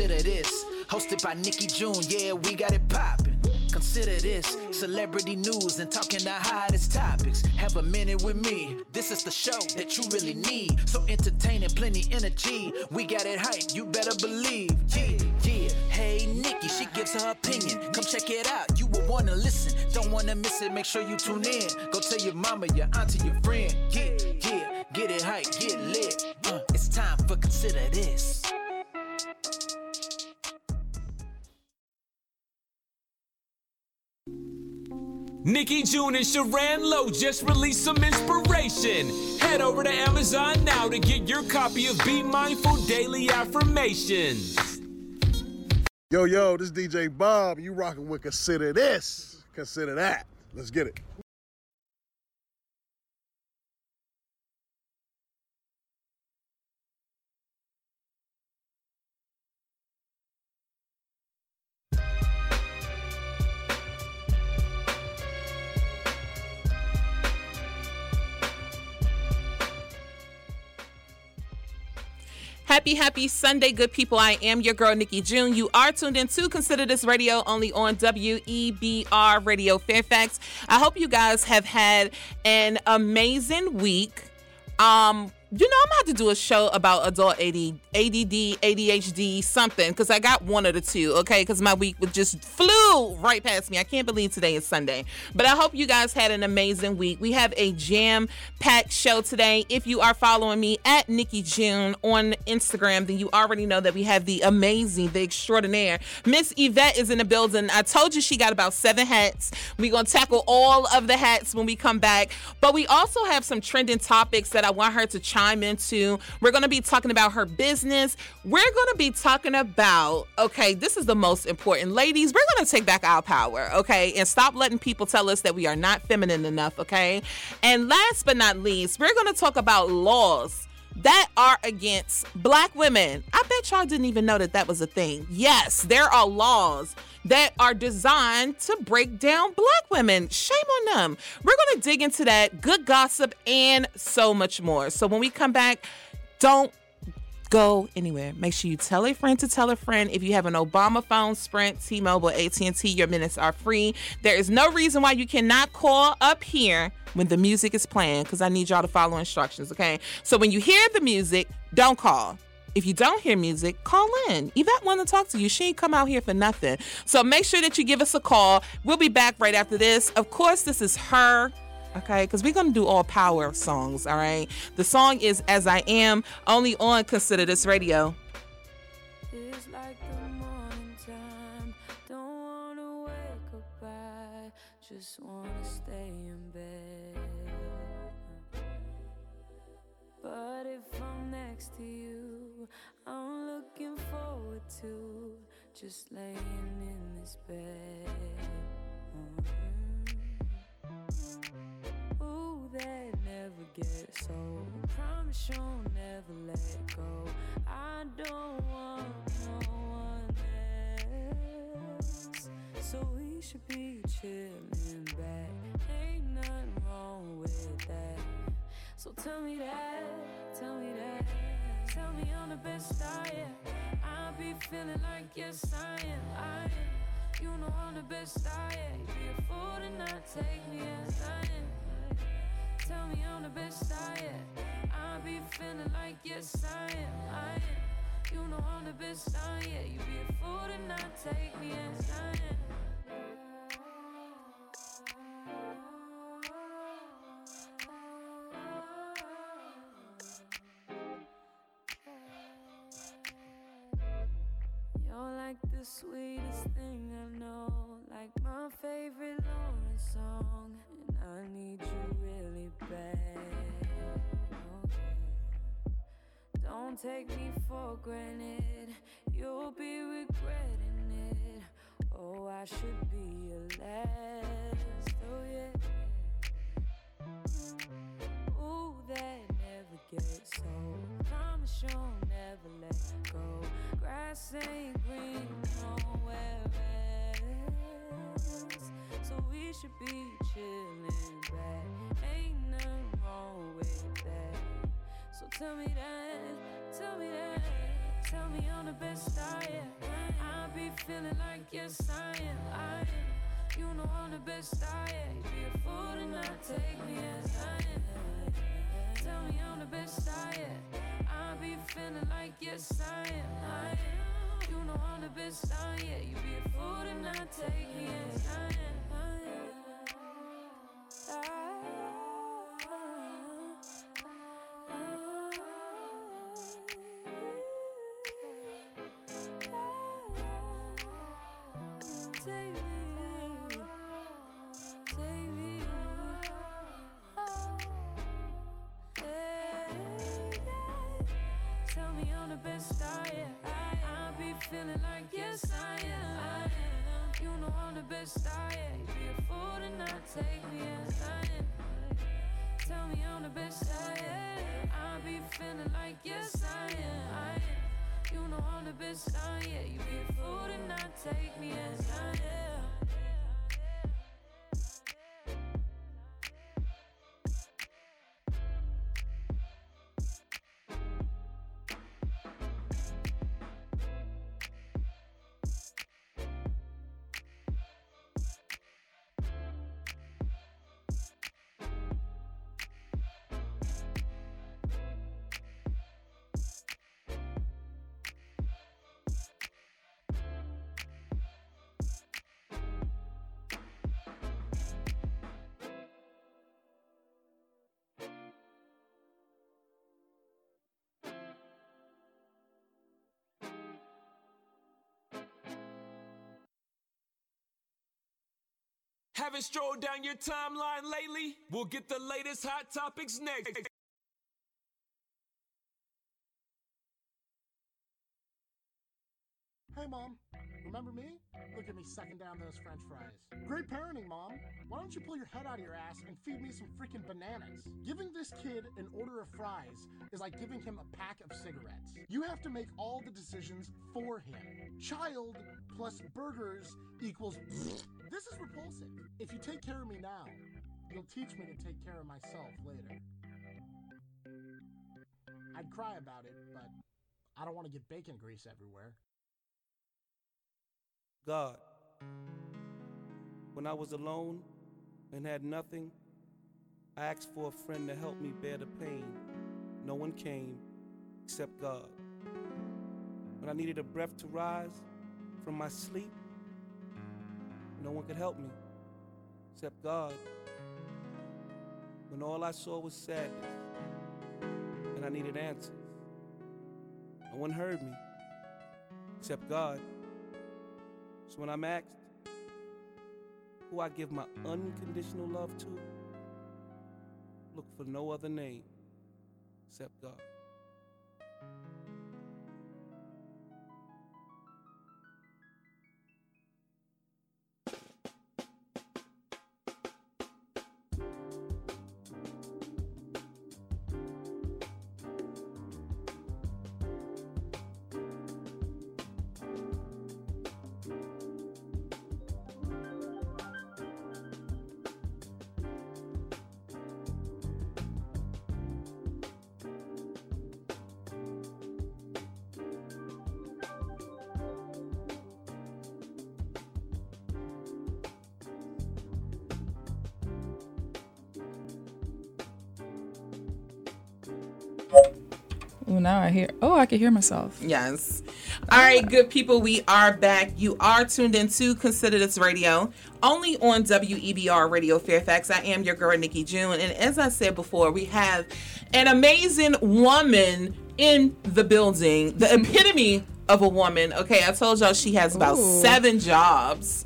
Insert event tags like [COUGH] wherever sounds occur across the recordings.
consider this. Hosted by Nikki June, yeah, we got it poppin'. Consider this celebrity news and talking the hottest topics. Have a minute with me. This is the show that you really need. So entertaining, plenty energy. We got it hype, you better believe. Yeah, yeah. Hey, Nikki, she gives her opinion. Come check it out. You will wanna listen. Don't wanna miss it. Make sure you tune in. Go tell your mama, your auntie, your friend. Yeah, yeah. Get it hype, get lit. Uh, it's time for consider this. Nikki June and Sharon Lowe just released some inspiration. Head over to Amazon now to get your copy of Be Mindful Daily Affirmations. Yo, yo, this DJ Bob. You rocking with Consider This, Consider That. Let's get it. Happy, happy Sunday, good people. I am your girl, Nikki June. You are tuned in to Consider This Radio only on WEBR Radio Fairfax. I hope you guys have had an amazing week. Um, you know, I'm gonna have to do a show about adult AD, ADD, ADHD, something, because I got one of the two, okay? Because my week was just flew right past me. I can't believe today is Sunday. But I hope you guys had an amazing week. We have a jam packed show today. If you are following me at Nikki June on Instagram, then you already know that we have the amazing, the extraordinaire Miss Yvette is in the building. I told you she got about seven hats. We're gonna tackle all of the hats when we come back. But we also have some trending topics that I want her to chime into. We're going to be talking about her business. We're going to be talking about, okay, this is the most important. Ladies, we're going to take back our power, okay, and stop letting people tell us that we are not feminine enough, okay? And last but not least, we're going to talk about laws that are against black women. I bet y'all didn't even know that that was a thing. Yes, there are laws that are designed to break down black women. Shame on them. We're going to dig into that, good gossip, and so much more. So when we come back, don't go anywhere. Make sure you tell a friend to tell a friend. If you have an Obama phone, Sprint, T-Mobile, AT&T, your minutes are free. There is no reason why you cannot call up here when the music is playing because I need y'all to follow instructions, okay? So when you hear the music, don't call. If you don't hear music, call in. Yvette want to talk to you. She ain't come out here for nothing. So make sure that you give us a call. We'll be back right after this. Of course, this is her okay? Because we're gonna do all power songs, all right? The song is As I Am, only on Consider This Radio. It's like the morning time. Don't wanna wake up, I just wanna stay in bed. But if I'm next to you, I'm looking forward to just laying in this bed. Mhm. That never gets old. Promise you'll never let go. I don't want no one else. So we should be chilling back. Ain't nothing wrong with that. So tell me that, tell me that. Tell me I'm the best I am. I be feeling like yes I am, I am. You know I'm the best I am. Be a fool to not take me as I am. Tell me I'm the best I am. I be feeling like yes I am, I am. You know I'm the best I am. You be a fool to not take me as I am. The sweetest thing I know, like my favorite Lawrence song, I need you really bad. Oh. Don't take me for granted, you'll be regretting it. Oh, I should be your last. Oh, yeah. Ooh, that never gets old. Promise you'll never let go. Grass ain't green nowhere else. So we should be chilling back. Ain't nothing wrong with that. So tell me that, tell me that, tell me I'm the best I am. be feeling like yes I am, I am. You know I'm the best I am. Be a fool to not take me as I am. Tell me I'm the best I am. I be feeling like yes I am, I am. You know I'm the best oh I am. You be a fool to not take me as ah. Haven't strolled down your timeline lately? We'll get the latest hot topics next. Hey, Mom. Remember me? Look at me sucking down those french fries. Great parenting, Mom. Why don't you pull your head out of your ass and feed me some freaking bananas? Giving this kid an order of fries is like giving him a pack of cigarettes. You have to make all the decisions for him. Child plus burgers equals. [LAUGHS] This is repulsive. If you take care of me now, you'll teach me to take care of myself later. I'd cry about it, but I don't want to get bacon grease everywhere. God, when I was alone and had nothing, I asked for a friend to help me bear the pain. No one came except God. When I needed a breath to rise from my sleep, no one could help me except God. When all I saw was sadness and I needed answers, no one heard me except God. When I'm asked who I give my unconditional love to, look for no other name except God. Now I hear. Oh, I can hear myself. Yes. All right, good people, we are back. You are tuned into Consider This Radio, only on WEBR Radio Fairfax. I am your girl, Nikki June. And as I said before, we have an amazing woman in the building, the [LAUGHS] epitome of a woman. Okay, I told y'all she has about Ooh. seven jobs.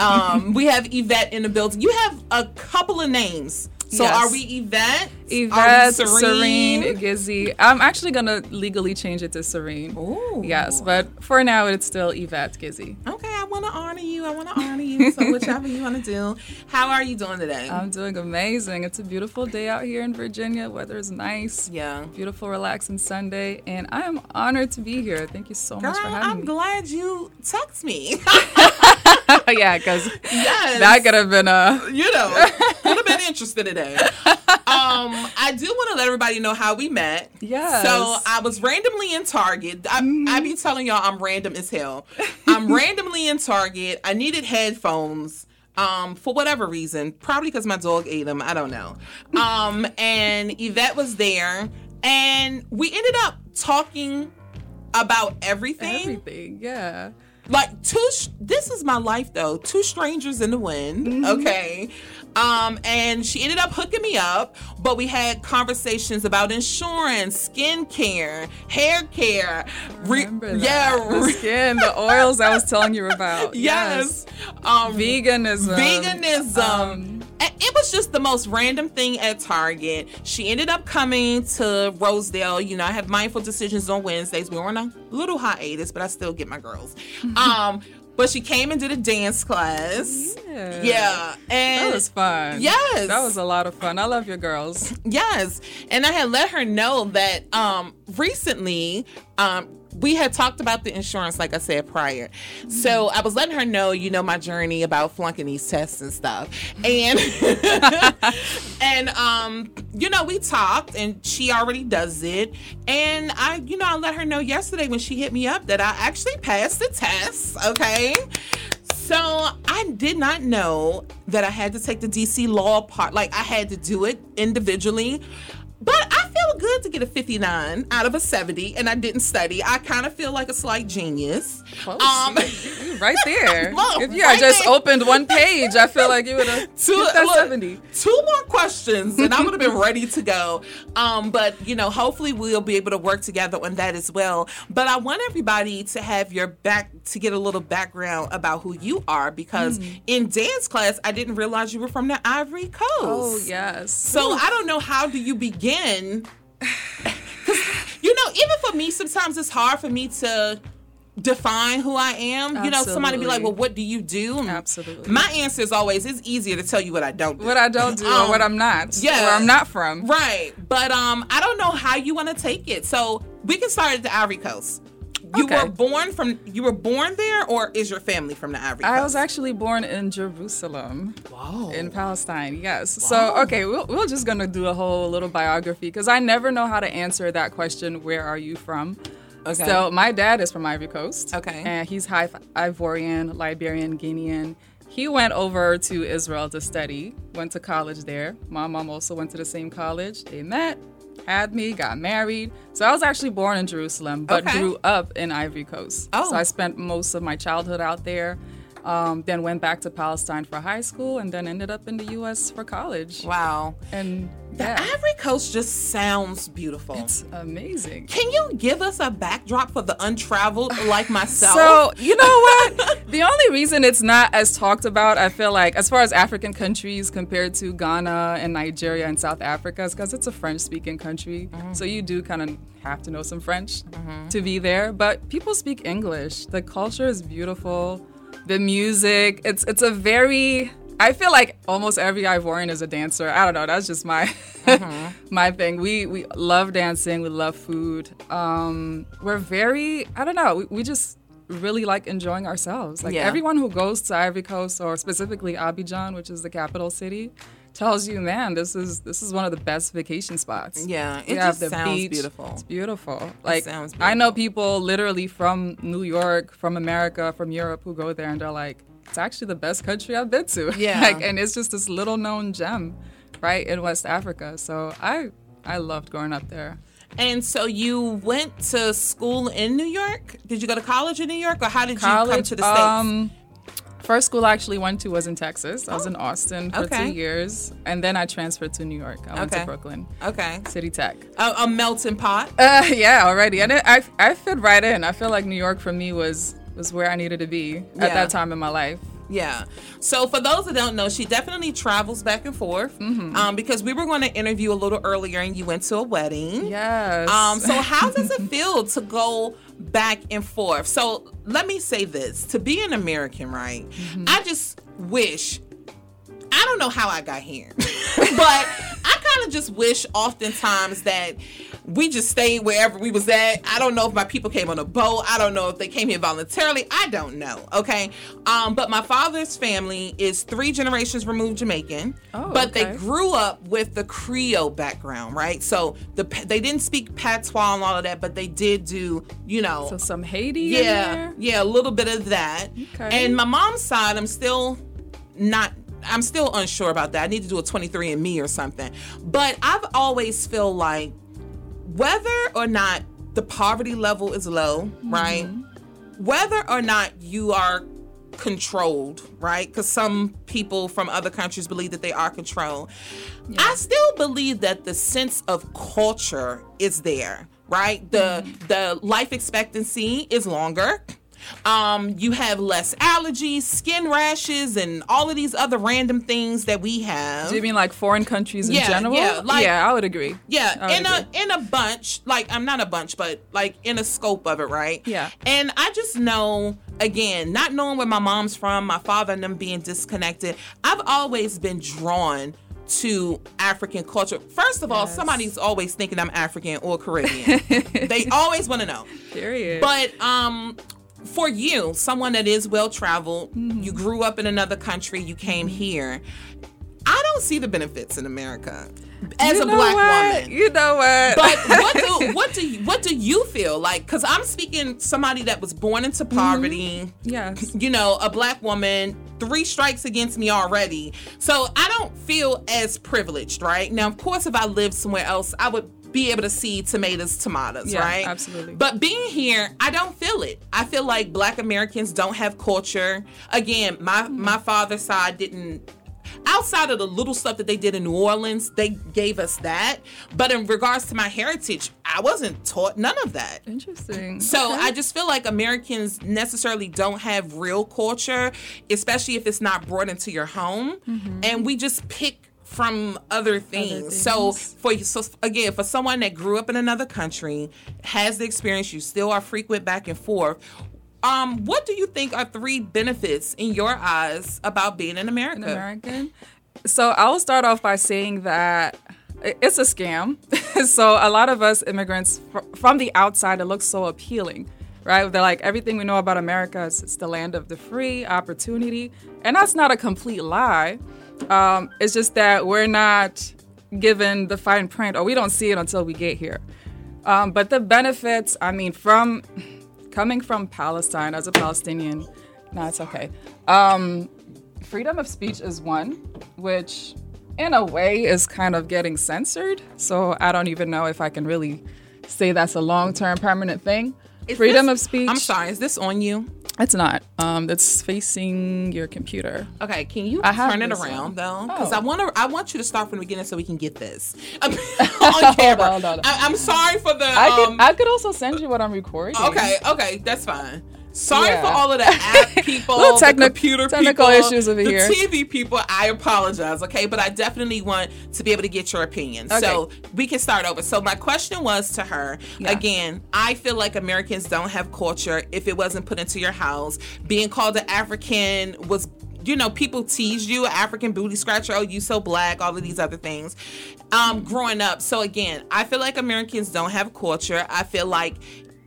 um, we have Yvette in the building. You have a couple of names. So Yes. are we Yvette? Yvette, Are we Serene, Gizzy. I'm actually gonna legally change it to Serene. Ooh. Yes, but for now it's still Yvette Gizzy. Okay, I want to honor you. I want to honor you. So [LAUGHS] whichever you want to do. How are you doing today? I'm doing amazing. It's a beautiful day out here in Virginia. Weather is nice. yeah. Beautiful, relaxing Sunday, and I am honored to be here. Thank you so Girl, much for having me. I'm glad you text me. [LAUGHS] [LAUGHS] [LAUGHS] yeah, because yes. that could have been a. you know, would have been interested today. Um, I do want to let everybody know how we met. Yeah. So I was randomly in Target. I, I be telling y'all I'm random as hell. I'm [LAUGHS] randomly in Target. I needed headphones. Um, for whatever reason, probably because my dog ate them. I don't know. Um, and Yvette was there, and we ended up talking about everything. Everything, yeah. Like two. Sh- this is my life though. Two strangers in the wind. Mm-hmm. Okay. Um, and she ended up hooking me up, but we had conversations about insurance, skincare, hair care. re- yeah, the skin, the oils I was telling you about. [LAUGHS] yes. Um, Veganism. veganism. Um, it was just the most random thing at Target. She ended up coming to Rosedale. You know, I have mindful decisions on Wednesdays. We were on a little hiatus, but I still get my girls. [LAUGHS] um, but she came and did a dance class. Yeah. Yeah, and That was fun. Yes. That was a lot of fun. I love your girls. Yes. And I had let her know that um recently um we had talked about the insurance, like I said prior. So I was letting her know, you know, my journey about flunking these tests and stuff. And [LAUGHS] and um, you know, we talked and she already does it. And I, you know, I let her know yesterday when she hit me up that I actually passed the test. Okay. So I did not know that I had to take the DC law part. Like I had to do it individually. But I feel good to get a 59 out of a 70, and I didn't study. I kind of feel like a slight genius. Close. Um, You- you right there. [LAUGHS] Look, if you right had just there. opened one page, I feel like you would have [LAUGHS] two, look, 70. two more questions and I would have been [LAUGHS] ready to go. Um, but you know, hopefully we'll be able to work together on that as well. But I want everybody to have your back to get a little background about who you are because Hmm. in dance class I didn't realize you were from the Ivory Coast. Oh, yes. So I don't know how do you begin. 'Cause, [SIGHS] you know, even for me, sometimes it's hard for me to define who I am. You know, somebody be like, "Well, what do you do?" Absolutely. My answer is always, "It's easier to tell you what I don't do." what I don't do or what I'm not. yeah. Where I'm not from. Right, but um, I don't know how you want to take it. So we can start at the Ivory Coast. You Okay. were born from. You were born there, or is your family from the Ivory Coast? I was actually born in Jerusalem. Whoa. In Palestine, yes. So, okay, we'll, we're just going to do a whole little biography because I never know how to answer that question where are you from? Okay. So, my dad is from Ivory Coast. Okay. And he's half Ivorian, Liberian, Guinean. He went over to Israel to study, went to college there. My mom also went to the same college. They met, had me, got married. So I was actually born in Jerusalem, but Okay. grew up in Ivory Coast. Oh. So I spent most of my childhood out there. Um, then went back to Palestine for high school, and then ended up in the U.S. for college. wow. And The yeah, Ivory Coast just sounds beautiful. it's amazing. Can you give us a backdrop for the untraveled [LAUGHS] like myself? So, you know what? [LAUGHS] the only reason it's not as talked about, I feel like, as far as African countries compared to Ghana and Nigeria and South Africa, is because it's a French speaking country. So you do kind of have to know some French to be there. But people speak English. The culture is beautiful. The music, it's it's a very I feel like almost every Ivorian is a dancer. I don't know. That's just my [LAUGHS] my thing. We we love dancing. We love food. Um, we're very I don't know. We, we just really like enjoying ourselves. Like Yeah. everyone who goes to Ivory Coast or specifically Abidjan, which is the capital city, tells you, man, this is this is one of the best vacation spots. Yeah, it have just sounds beautiful. It's beautiful. Like sounds I know people literally from New York, from America, from Europe who go there and they're like, it's actually the best country I've been to. [LAUGHS] Yeah. like, and it's just this little known gem, right in West Africa. So I I loved growing up there. And so you went to school in New York? Did you go to college in New York, or how did you come to the states? Um, first school I actually went to was in Texas. I was in Austin for okay. two years, and then I transferred to New York. I went Okay. to Brooklyn, okay, City Tech. a, a melting pot. Uh, [LAUGHS] yeah, already, and it, I I fit right in. I feel like New York for me was was where I needed to be Yeah. at that time in my life. Yeah. So for those that don't know, she definitely travels back and forth. Mm-hmm. Um, because we were going to interview a little earlier, and you went to a wedding. Yes. Um, so how [LAUGHS] does it feel to go back and forth? So let me say this: to be an American, right? Mm-hmm. I just wish. I don't know how I got here, [LAUGHS] but I kind of just wish oftentimes that we just stayed wherever we was at. I don't know if my people came on a boat. I don't know if they came here voluntarily. I don't know. Okay. Um, but my father's family is three generations removed Jamaican. Oh, but they grew up with the Creole background, right? So the they didn't speak patois and all of that, but they did do, you know, So some Haiti. yeah, yeah, a little bit of that. Okay. And my mom's side, I'm still not. I'm still unsure about that. I need to do a 23 and Me or something. But I've always feel like whether or not the poverty level is low, mm-hmm. right? Whether or not you are controlled, right? Because some people from other countries believe that they are controlled. I still believe that the sense of culture is there, right? The mm-hmm. the life expectancy is longer. Um, you have less allergies, skin rashes, and all of these other random things that we have. Do you mean like foreign countries in Yeah, general? yeah, like- yeah, I would agree. Yeah, would in a in a bunch, like I'm not a bunch, but like in a scope of it, right? Yeah. And I just know, again, not knowing where my mom's from, my father and them being disconnected, I've always been drawn to African culture. First of all, somebody's always thinking I'm African or [LAUGHS] Caribbean. they always want to know. Period. But um for you, someone that is well traveled, Mm-hmm. you grew up in another country, you came here. I don't see the benefits in America as You a black what? woman. You know what? But [LAUGHS] what do what do you, what do you feel like? Because I'm speaking somebody that was born into Mm-hmm. poverty. yes. [LAUGHS] You know, a black woman. Three strikes against me already. So I don't feel as privileged, right? Now, of course, if I lived somewhere else, I would be able to see tomatoes, tomatoes, Yeah, right? absolutely. But being here, I don't feel it. I feel like black Americans don't have culture. Again, my mm-hmm. my father's side didn't outside of the little stuff that they did in New Orleans, they gave us that. But in regards to my heritage, I wasn't taught none of that. Interesting. So Okay. I just feel like Americans necessarily don't have real culture, especially if it's not brought into your home, mm-hmm. and we just pick from other things. So things. for you, so again, for someone that grew up in another country, has the experience, you still are frequent back and forth. Um, what do you think are three benefits in your eyes about being in America? an American. So I'll start off by saying that it's a scam. [LAUGHS] so a lot of us immigrants fr- from the outside, it looks so appealing, right? They're like everything we know about America is it's the land of the free opportunity, and that's not a complete lie. Um, it's just that we're not given the fine print, or we don't see it until we get here. Um, but the benefits, I mean, from coming from Palestine as a Palestinian, no, it's okay. Um, freedom of speech is one, which in a way is kind of getting censored. So I don't even know if I can really say that's a long term permanent thing. Is freedom this- of speech. I'm sorry, is this on you? It's not. Um, it's facing your computer. Okay, can you I turn it around one. though? Because Oh. I want to. I want you to start from the beginning so we can get this [LAUGHS] [LAUGHS] on Hold camera. on, hold on. I, am sorry for the. I could um, I could also send you what I'm recording. okay, okay, that's fine. Sorry Yeah. for all of the app [LAUGHS] people, Little the techni- computer technical people, issues over the here. TV people. I apologize, okay, but I definitely want to be able to get your opinion. So we can start over. So my question was to her Yeah. again. I feel like Americans don't have culture if it wasn't put into your house. Being called an African was you know, people tease you, African booty scratcher, oh, you so black, all of these other things. Um, growing up. So again, I feel like Americans don't have culture. I feel like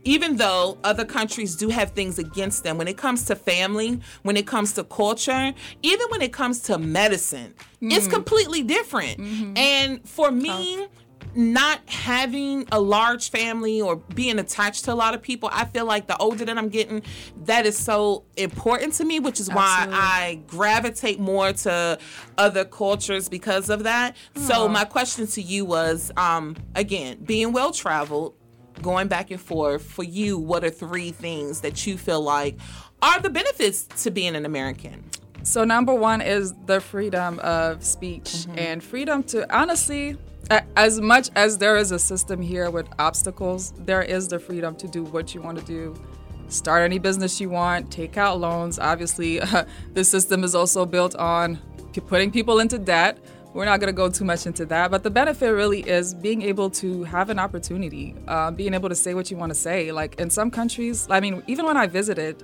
even though other countries do have things against them, when it comes to family, when it comes to culture, even when it comes to medicine, it's completely different. And for me, not having a large family or being attached to a lot of people, I feel like the older that I'm getting, that is so important to me, which is why I gravitate more to other cultures because of that. So my question to you was, um, again, being well traveled, going back and forth, for you, what are three things that you feel like are the benefits to being an American? So number one is the freedom of speech Mm-hmm. and freedom to honestly, as much as there is a system here with obstacles, there is the freedom to do what you want to do. Start any business you want, take out loans. Obviously, [LAUGHS] the system is also built on putting people into debt. We're not going to go too much into that, but the benefit really is being able to have an opportunity, uh, being able to say what you want to say. Like in some countries, I mean, even when I visited,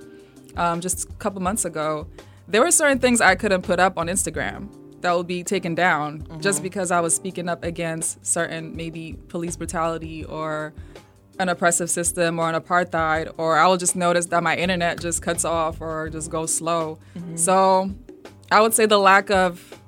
um, just a couple months ago, there were certain things I couldn't put up on Instagram. that would be taken down Mm-hmm. just because I was speaking up against certain maybe police brutality or an oppressive system or an apartheid, or I will just notice that my internet just cuts off or just goes slow. Mm-hmm. So I would say the lack of,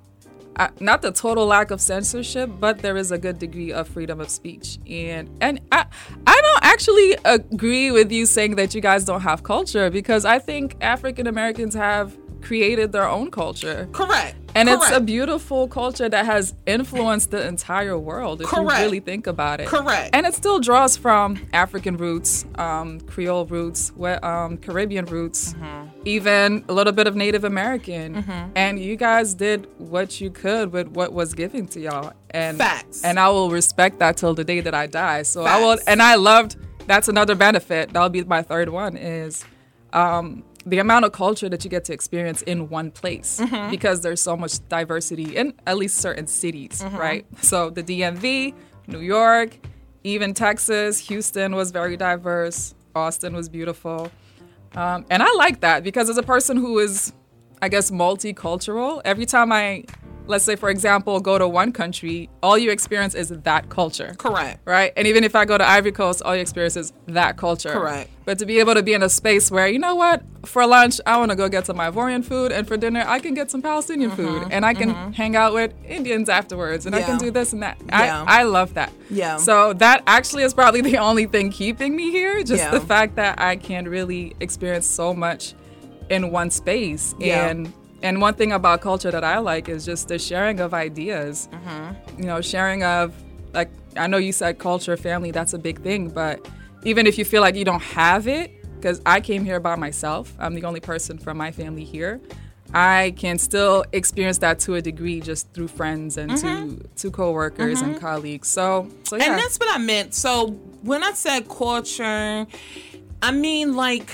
not the total lack of censorship, but there is a good degree of freedom of speech. And and I, I don't actually agree with you saying that you guys don't have culture because I think African Americans have created their own culture. Correct. And it's a beautiful culture that has influenced the entire world, if Correct. you really think about it. Correct. And it still draws from African roots, um, Creole roots, um, Caribbean roots, Mm-hmm. even a little bit of Native American. And you guys did what you could with what was given to y'all. And Facts. And I will respect that till the day that I die. So I will, and I loved. That's another benefit. That'll be my third one. Is um, the amount of culture that you get to experience in one place Mm-hmm. because there's so much diversity in at least certain cities, Mm-hmm. right? So the DMV, New York, even Texas, Houston was very diverse. Austin was beautiful. Um, and I like that because as a person who is, I guess, multicultural, every time I, let's say, for example, go to one country, all you experience is that culture Correct. right? And even if I go to Ivory Coast, all you experience is that culture. Correct. But to be able to be in a space where, you know what, for lunch, I want to go get some Ivorian food, and for dinner, I can get some Palestinian food, and I can hang out with Indians afterwards, and I can Mm-hmm. Do this and that. Yeah. I, I love that. Yeah. So that actually is probably [LAUGHS] the only thing keeping me here, just Yeah. the fact that I can really experience so much in one space. Yeah. And and one thing about culture that I like is just the sharing of ideas. Mm-hmm. You know, sharing of like I know you said culture, family, that's a big thing, but even if you feel like you don't have it, because I came here by myself, I'm the only person from my family here. I can still experience that to a degree just through friends and to to coworkers and colleagues. So, so yeah. Mm-hmm. And that's what I meant. So when I said culture, I mean like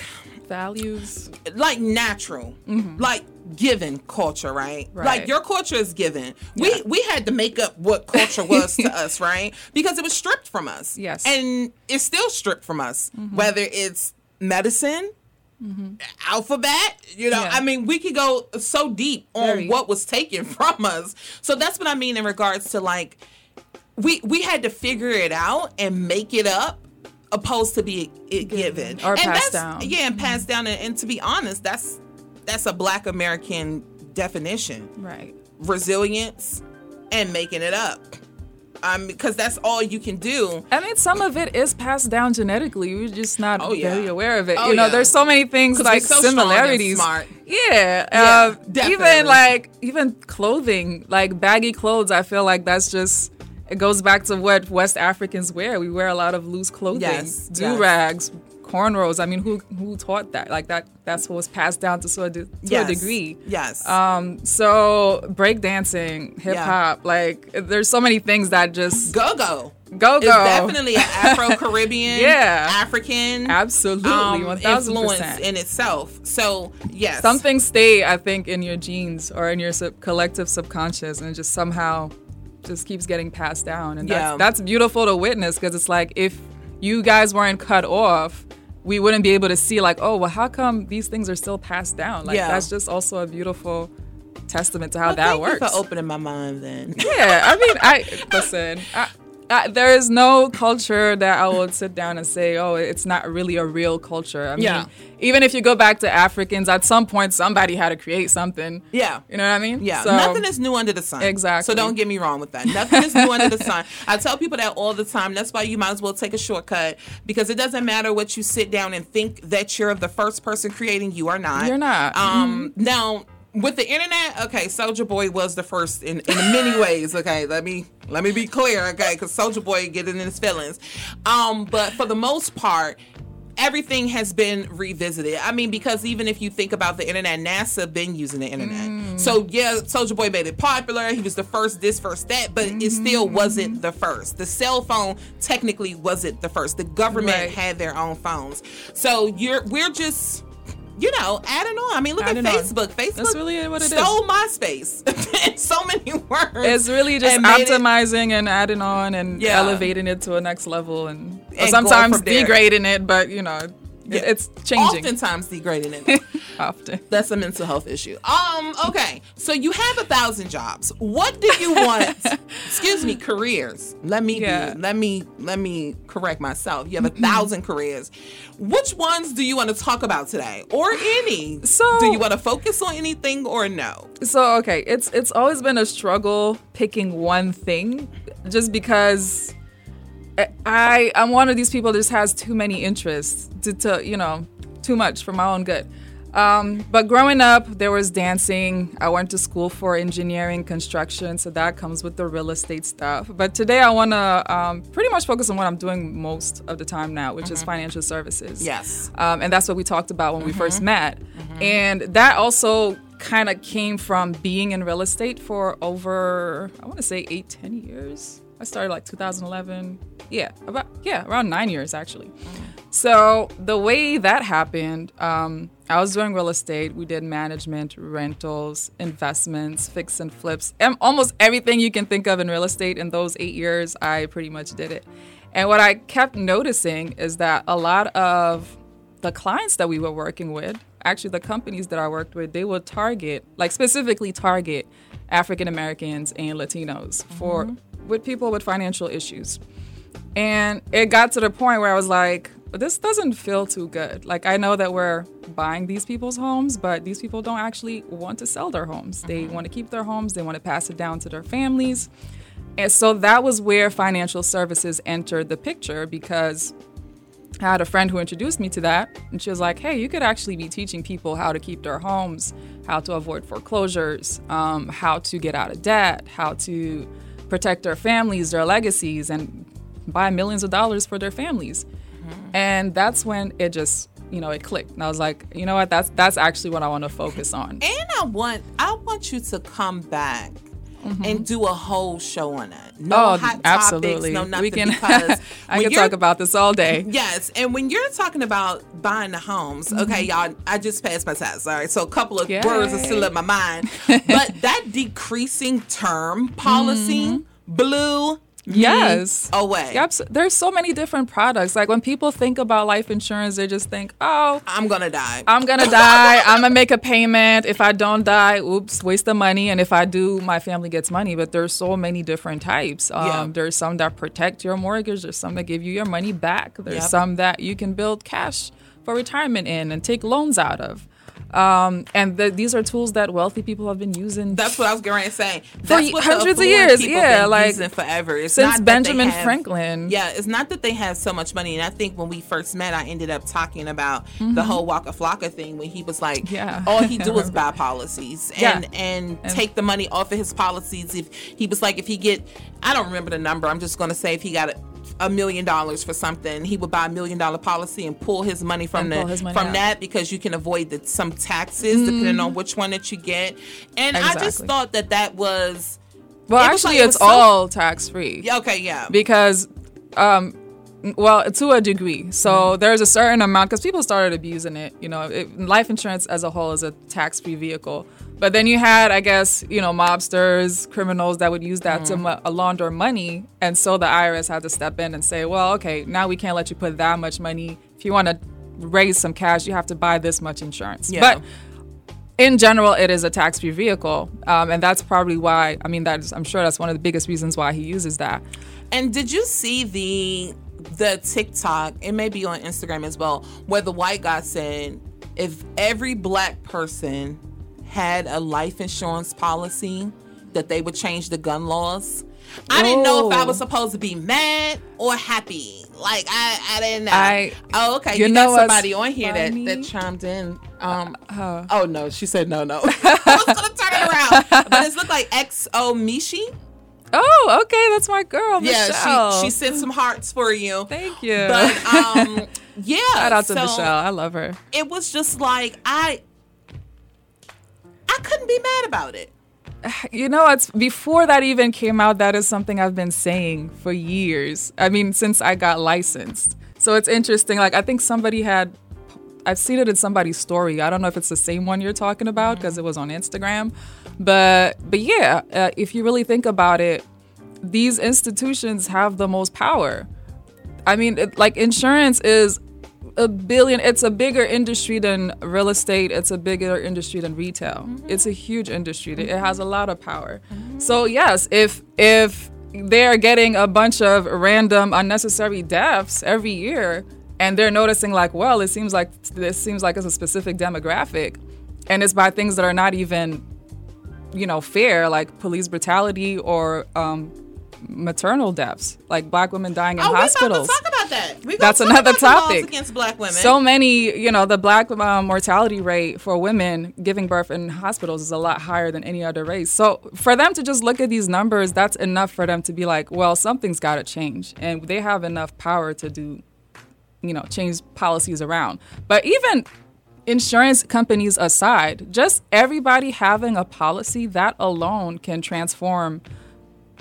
values. like natural, like given culture, right? Right. Like your culture is given. We we had to make up what culture [LAUGHS] was to us, right? Because it was stripped from us. Yes. and it's still stripped from us. Mm-hmm. Whether it's medicine. Mm-hmm. Alphabet, you know, Yeah. I mean, we could go so deep on Very. what was taken [LAUGHS] from us. So that's what I mean in regards to like, we we had to figure it out and make it up opposed to be it given Or and passed down. yeah and passed mm-hmm. down and, and to be honest that's that's a black american definition Right. resilience and making it up um because that's all you can do I mean, some of it is passed down genetically. We're just not Oh, yeah. very aware of it. Oh, you know, yeah. there's so many things like so similarities. smart. Yeah, Yeah, uh, even like even clothing, like baggy clothes. I feel like that's just it goes back to what West Africans wear. We wear a lot of loose clothing, Yes, do yes. rags, cornrows. I mean, who who taught that? Like that. That's what was passed down to, so to yes. a degree. yes Um, so breakdancing, hip hop, like there's so many things that just go-go go it's go. definitely an afro-caribbean [LAUGHS] Yeah. african Absolutely, um, influence in itself so yes Some things stay, I think, in your genes or in your sub- collective subconscious, and just somehow just keeps getting passed down. And Yeah. that's, that's beautiful to witness because it's like if you guys weren't cut off, we wouldn't be able to see like, oh, well, how come these things are still passed down? Like Yeah. that's just also a beautiful testament to how Well, that works. for opening my mind then yeah, I mean, I listen. I, I, there is no culture that I would sit down and say, "Oh, it's not really a real culture." I mean, Yeah. even if you go back to Africans, at some point somebody had to create something. Yeah. you know what I mean? Yeah, So- nothing is new under the sun. Exactly. So don't get me wrong with that. Nothing is new under the sun. I tell people that all the time. That's why you might as well take a shortcut because it doesn't matter what you sit down and think that you're the first person creating. You are not. You're not. Um. Now. With the internet, okay, Soulja Boy was the first in, in many [LAUGHS] ways. Okay, let me let me be clear, okay, because Soulja Boy getting in his feelings. Um, but for the most part, everything has been revisited. I mean, because even if you think about the internet, NASA been using the internet. So yeah, Soulja Boy made it popular. He was the first this, first that, but it still wasn't the first. The cell phone technically wasn't the first. The government Right. had their own phones. So you're we're just you know, adding on. I mean, look Adding at on. Facebook. Facebook That's really what it is. stole MySpace [LAUGHS] in so many words. It's really just and made it- optimizing and adding on and Yeah. elevating it to a next level and, And sometimes going from there. degrading it, but you know, It- It's changing Oftentimes degrading it. [LAUGHS] often. That's a mental health issue. Um, okay. So you have a thousand jobs. What do you want? [LAUGHS] excuse me, careers. Let me Yeah. be, let me let me correct myself. You have a thousand careers. Which ones do you want to talk about today? Or any? So- do you want to focus on anything or no? So okay, it's it's always been a struggle picking one thing, just because I I'm one of these people that just has too many interests to, to you know too much for my own good. Um, but growing up, there was dancing. I went to school for engineering, construction, so that comes with the real estate stuff. But today, I want to um, pretty much focus on what I'm doing most of the time now, which is financial services. Yes. Um, and that's what we talked about when we first met. And that also kind of came from being in real estate for over, I want to say eight, ten years. I started like 2011. Yeah, about, yeah, around nine years actually. So the way that happened, um, I was doing real estate. We did management, rentals, investments, fix and flips, and almost everything you can think of in real estate. In those eight years, I pretty much did it. And what I kept noticing is that a lot of the clients that we were working with, actually the companies that I worked with, they would target, like specifically target African Americans and Latinos for with people with financial issues. And it got to the point where I was like, this doesn't feel too good. Like I know that we're buying these people's homes, but these people don't actually want to sell their homes. They want to keep their homes, they want to pass it down to their families. And so that was where financial services entered the picture because I had a friend who introduced me to that, and she was like, "Hey, you could actually be teaching people how to keep their homes, how to avoid foreclosures, um, how to get out of debt, how to protect their families, their legacies, and buy millions of dollars for their families." Mm-hmm. And that's when it just, you know, it clicked, and I was like, "You know what? That's that's actually what I want to focus on." And I want I want you to come back Mm-hmm. and do a whole show on it. No oh, hot absolutely. topics, no nothing we can. because [LAUGHS] I can talk about this all day. [LAUGHS] Yes, and when you're talking about buying the homes, okay, mm-hmm. y'all, I just passed my test. All right, so a couple of words are still in my mind, [LAUGHS] but that decreasing term policy mm-hmm. blew me Yes. away. Yep. There's so many different products. Like when people think about life insurance, they just think, oh, I'm gonna die. I'm gonna die. I'm gonna make a payment. If I don't die, oops, waste the money. And if I do, my family gets money. But there's so many different types. Um, Yeah. There's some that protect your mortgage. There's some that give you your money back. There's Yep. some that you can build cash for retirement in and take loans out of. Um, and the, these are tools that wealthy people have been using That's what I was going to say. That's what hundreds of years, yeah, been like, using forever. It's since Benjamin have- Franklin. Yeah, it's not that they have so much money. And I think when we first met, I ended up talking about the Mhm. whole Waka Flocka thing when he was like, Yeah. [LAUGHS] all he do is buy policies and, Yeah. and And- take the money off of his policies. If he was like, if he get, I don't remember the number. I'm just going to say if he got a, million dollars for something, he would buy a million dollar policy and pull his money from And the money from out. that because you can avoid the, some taxes depending on which one that you get. And I just thought that that was Well, it actually, like- it it's so- all tax free. Yeah, okay, yeah. Because, um, well, to a degree. So there's a certain amount because people started abusing it. You know, it, life insurance as a whole is a tax free vehicle. But then you had, I guess, you know, mobsters, criminals that would use that to ma- launder money, and so the IRS had to step in and say, well, okay, now we can't let you put that much money. If you want to raise some cash, you have to buy this much insurance. Yeah. But in general, it is a tax-free vehicle, um, and that's probably why. I mean, that's I'm sure that's one of the biggest reasons why he uses that. And did you see the the TikTok? It may be on Instagram as well, where the white guy said, if every black person had a life insurance policy, that they would change the gun laws. I didn't know if I Oh. was supposed to be mad or happy. Like I, I didn't know. I- oh, okay. you You, know got somebody on here that, that chimed in. Um, Uh, oh no, she said no, no. [LAUGHS] I was gonna turn it around, but it's looked like XO Mishi. Oh, okay, that's my girl, Yeah, Michelle. she she sent some hearts for you. Thank you. But um, [LAUGHS] yeah. Shout out to so Michelle. I love her. It was just like I, I couldn't be mad about it. [SIGHS] You know, it's before that even came out. That is something I've been saying for years. I mean, since I got licensed. So it's interesting. Like I think somebody had, I've seen it in somebody's story. I don't know if it's the same one you're talking about because it was on Instagram, but but yeah, uh, if you really think about it, these institutions have the most power. I mean, it, like insurance is a billion. It's a bigger industry than real estate. It's a bigger industry than retail. It's a huge industry. It has a lot of power. So yes, if if they're getting a bunch of random unnecessary deaths every year, and they're noticing like, well, it seems like this seems like it's a specific demographic, and it's by things that are not even, you know, fair, like police brutality or um, maternal deaths, like black women dying in Oh, hospitals. About to talk about that. We That's another topic. against black women. So many, you know, the black um, mortality rate for women giving birth in hospitals is a lot higher than any other race. So for them to just look at these numbers, that's enough for them to be like, well, something's got to change, and they have enough power to do, you know, change policies around. But even insurance companies aside, just everybody having a policy that alone can transform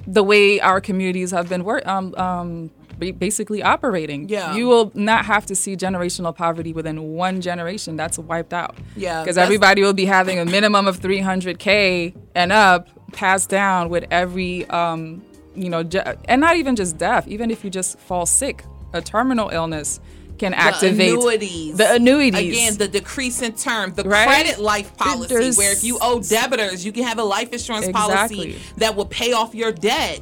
the way our communities have been work, um, um, basically operating. Yeah. You will not have to see generational poverty within one generation. That's wiped out. Yeah, Because everybody will be having a minimum of 300K and up passed down with every, um, you know, and not even just death, even if you just fall sick, a terminal illness can activate annuities. the annuities. Again, the decrease in term, the Right? credit life policy, There's- where if you owe debtors, you can have a life insurance policy that will pay off your debt.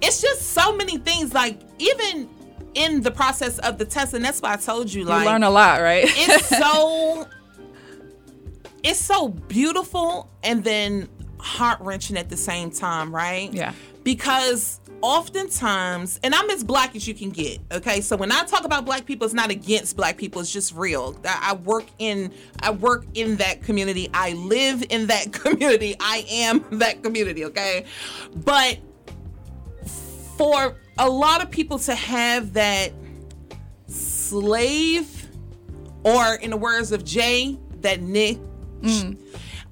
It's just so many things. Like even in the process of the test, and that's why I told you, you like learn a lot, right? it's so [LAUGHS] it's so beautiful and then heart wrenching at the same time, right? Yeah. Because oftentimes, and I'm as black as you can get. Okay, so when I talk about black people, it's not against black people. It's just real. I work in I work in that community. I live in that [LAUGHS] community. I am that community. Okay, but for a lot of people to have that slave or in the words of Jay, that niche. Mm.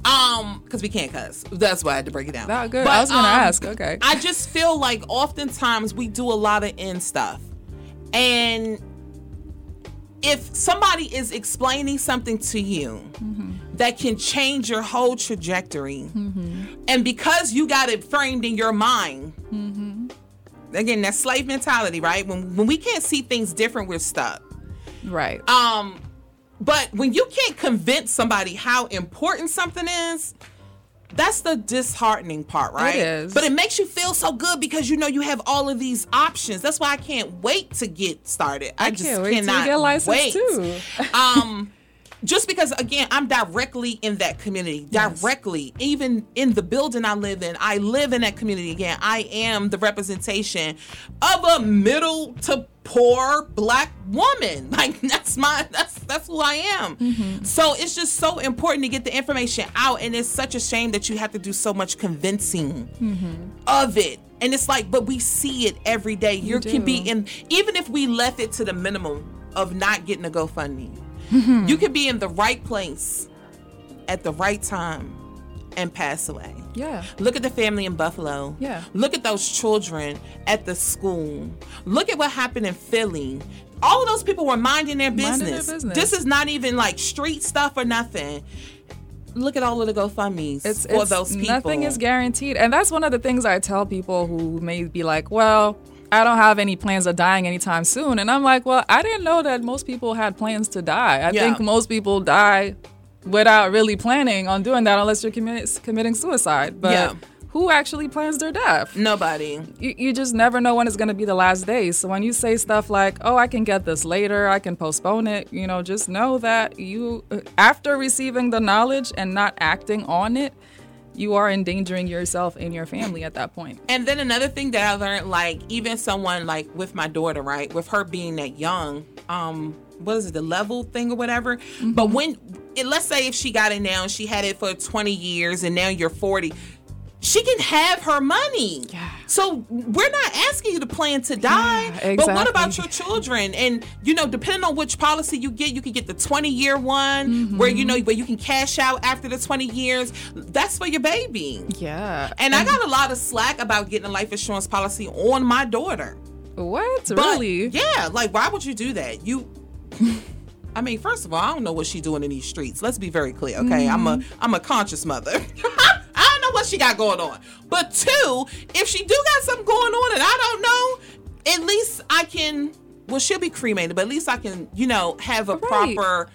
Um, because we can't cuss. That's why I had to break it down. That good. I was gonna um, ask, okay. I just feel like oftentimes we do a lot of end stuff. And if somebody is explaining something to you mm-hmm. that can change your whole trajectory, mm-hmm. and because you got it framed in your mind, mm-hmm. Again, that slave mentality, right? When when we can't see things different, we're stuck. right. Um, but when you can't convince somebody how important something is, that's the disheartening part, right? is. But it makes you feel so good because you know you have all of these options. That's why I can't wait to get started. I, just can't wait to cannot get licensed wait. too. um [LAUGHS] just because again i'm directly in that community directly even in the building i live in i live in that community. Again i am the representation of a middle to poor black woman. [LAUGHS] Like that's my that's that's who i am. Mm-hmm. So it's just so important to get the information out and it's such a shame that you have to do so much convincing mm-hmm. of it. And it's like but we see it every day. You can be in even if we left it to the minimum of not getting a gofundme you could be in the right place at the right time and pass away. Yeah. Look at the family in Buffalo. Yeah. Look at those children at the school. Look at what happened in Philly. All of those people were minding their business. Minding their business. This is not even like street stuff or nothing. Look at all of the GoFundMe's it's, for it's- those people. Nothing is guaranteed, and that's one of the things I tell people who may be like, "Well, I don't have any plans of dying anytime soon," and I'm like, "Well, I didn't know that most people had plans to die. I Yeah. think most people die without really planning on doing that, unless you're commi- committing suicide. But Yeah. who actually plans their death? Nobody. you, you just never know when it's going to be the last day. So when you say stuff like, "Oh, I can get this later. I can postpone it," you know, just know that you uh, after receiving the knowledge and not acting on it, you are endangering yourself and your family at that point. And then another thing that I learned, like even someone like with my daughter, right, with her being that young, um, what is it, the level thing or whatever. Mm-hmm. But when, it, let's say if she got it now and she had it for 20 years and now you're 40, she can have her money. Yeah. So we're not asking you to plan to die. Yeah, But what about your children? And you know, depending on which policy you get, you can get the 20 year one where you Mm-hmm. know where you can cash out after the 20 years. That's for your baby. Yeah. And I got a lot of slack about getting a life insurance policy on my daughter. what? But, really? Yeah, like why would you do that? You [LAUGHS] I mean, first of all, I don't know what she's doing in these streets. Let's be very clear, okay? I'm a I'm a conscious mother. [LAUGHS] Know what she got going on. But two, if she do got something going on and I don't know, at least I can well, she'll be cremated, but at least I can, you know, have a Right. proper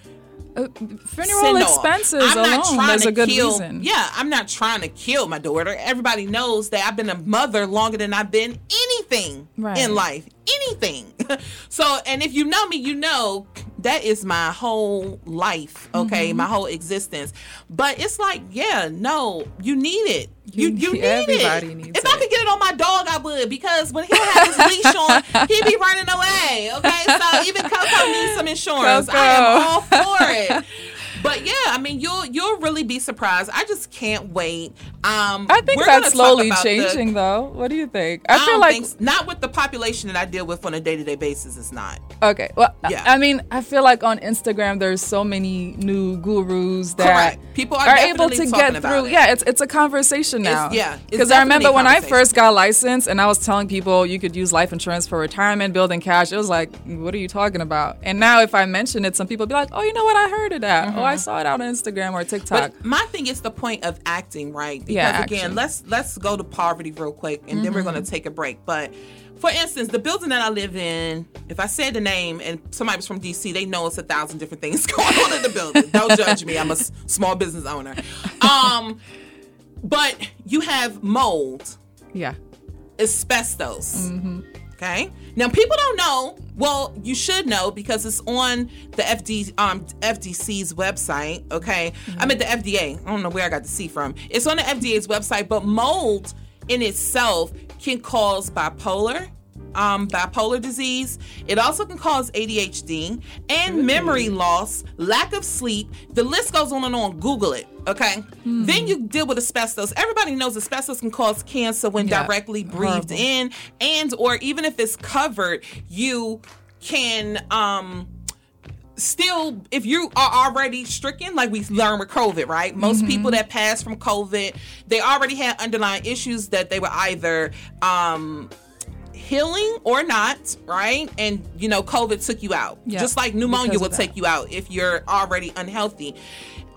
Uh, funeral expenses I'm not alone trying to a good kill, reason. Yeah, I'm not trying to kill my daughter. Everybody knows that I've been a mother longer than I've been anything Right. in life. Anything. [LAUGHS] so, and if you know me, you know that is my whole life, okay? Mm-hmm. My whole existence. But it's like, yeah, no, you need it. You, You- need everybody it. needs if I could get it on my dog, I would because when he'll have his leash on, he'd be running away. Okay, so even Coco needs some [LAUGHS] insurance. I am all for it. But yeah, I mean, you'll you'll really be surprised. I just can't wait. Um, I think that's slowly about the- changing, though. What do you think? I, I, feel don't like think not with the population that I deal with on a day to day basis. It's not. Okay. Well, I- Yeah. I mean, I feel like on Instagram there's so many new gurus that Correct. People are able to get through. it. Yeah, it's it's a conversation It's- now. yeah, Because I remember when I first got licensed and I was telling people you could use life insurance for retirement, building cash. It was like, what are you talking about? And now if I mention it, some people be like, oh, you know what? I heard of that. Oh, I saw it out on Instagram or TikTok. Mm-hmm. But my thing is the point of acting, right? Because Yeah, again, action. let's let's go to poverty real quick, and then we're Mm-hmm. gonna take a break. But for instance, the building that I live in, if I said the name and somebody was from DC, they know it's a thousand different things [LAUGHS] going on in the building. Don't judge me. I'm a s- small business owner. Um, but you have mold, yeah. asbestos. Mm-hmm. Okay. Now people don't know. Well, you should know because it's on the FD um FDC's website. Okay. I'm at the FDA. I don't know where I got the C from. It's on the FDA's website, but mold in itself can cause bipolar. Um, bipolar disease. It also can cause ADHD and memory loss, lack of sleep. The list goes on and on. Google it. Okay. Then you deal with asbestos. Everybody knows asbestos can cause cancer when Yeah. directly breathed Horrible. in and or even if it's covered you can um still if you are already stricken like we learned with covid right most people that pass from covid they already had underlying issues that they were either um healing or not right and you know covid took you out Yeah, just like pneumonia will take you out if you're already unhealthy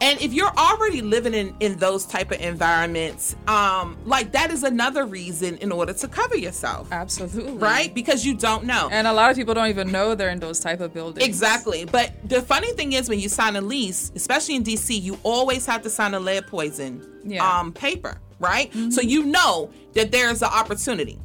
and if you're already living in in those type of environments um like that is another reason in order to cover yourself Absolutely. right because you don't know And a lot of people don't even know they're in those type of buildings. Exactly. But the funny thing is when you sign a lease, especially in DC, you always have to sign a lead poison Yeah. Mm-hmm. um paper, right? So you know that there's an opportunity.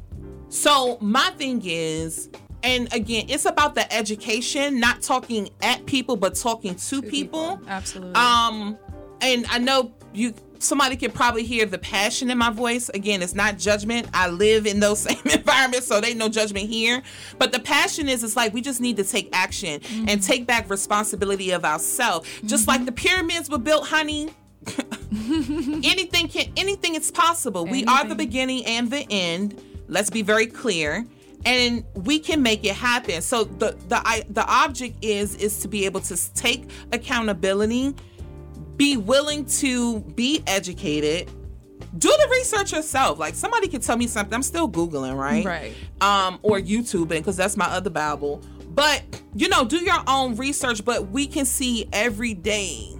So my thing is and again, it's about the education, not talking at people, but talking to, people. Absolutely. Um, and I know you somebody can probably hear the passion in my voice. Again, it's not judgment. I live in those [LAUGHS] same environments, so they no judgment here. But the passion is it's like we just need to take action and take back responsibility of ourselves. Just like the pyramids were built, honey. [LAUGHS] anything can anything is possible. We are the beginning and the end. Let's be very clear. And we can make it happen. So the the I, the object is is to be able to take accountability, be willing to be educated, do the research yourself. Like somebody can tell me something. I'm still googling, right? Right. Um, or YouTubing because that's my other Bible. But you know, do your own research. But we can see every day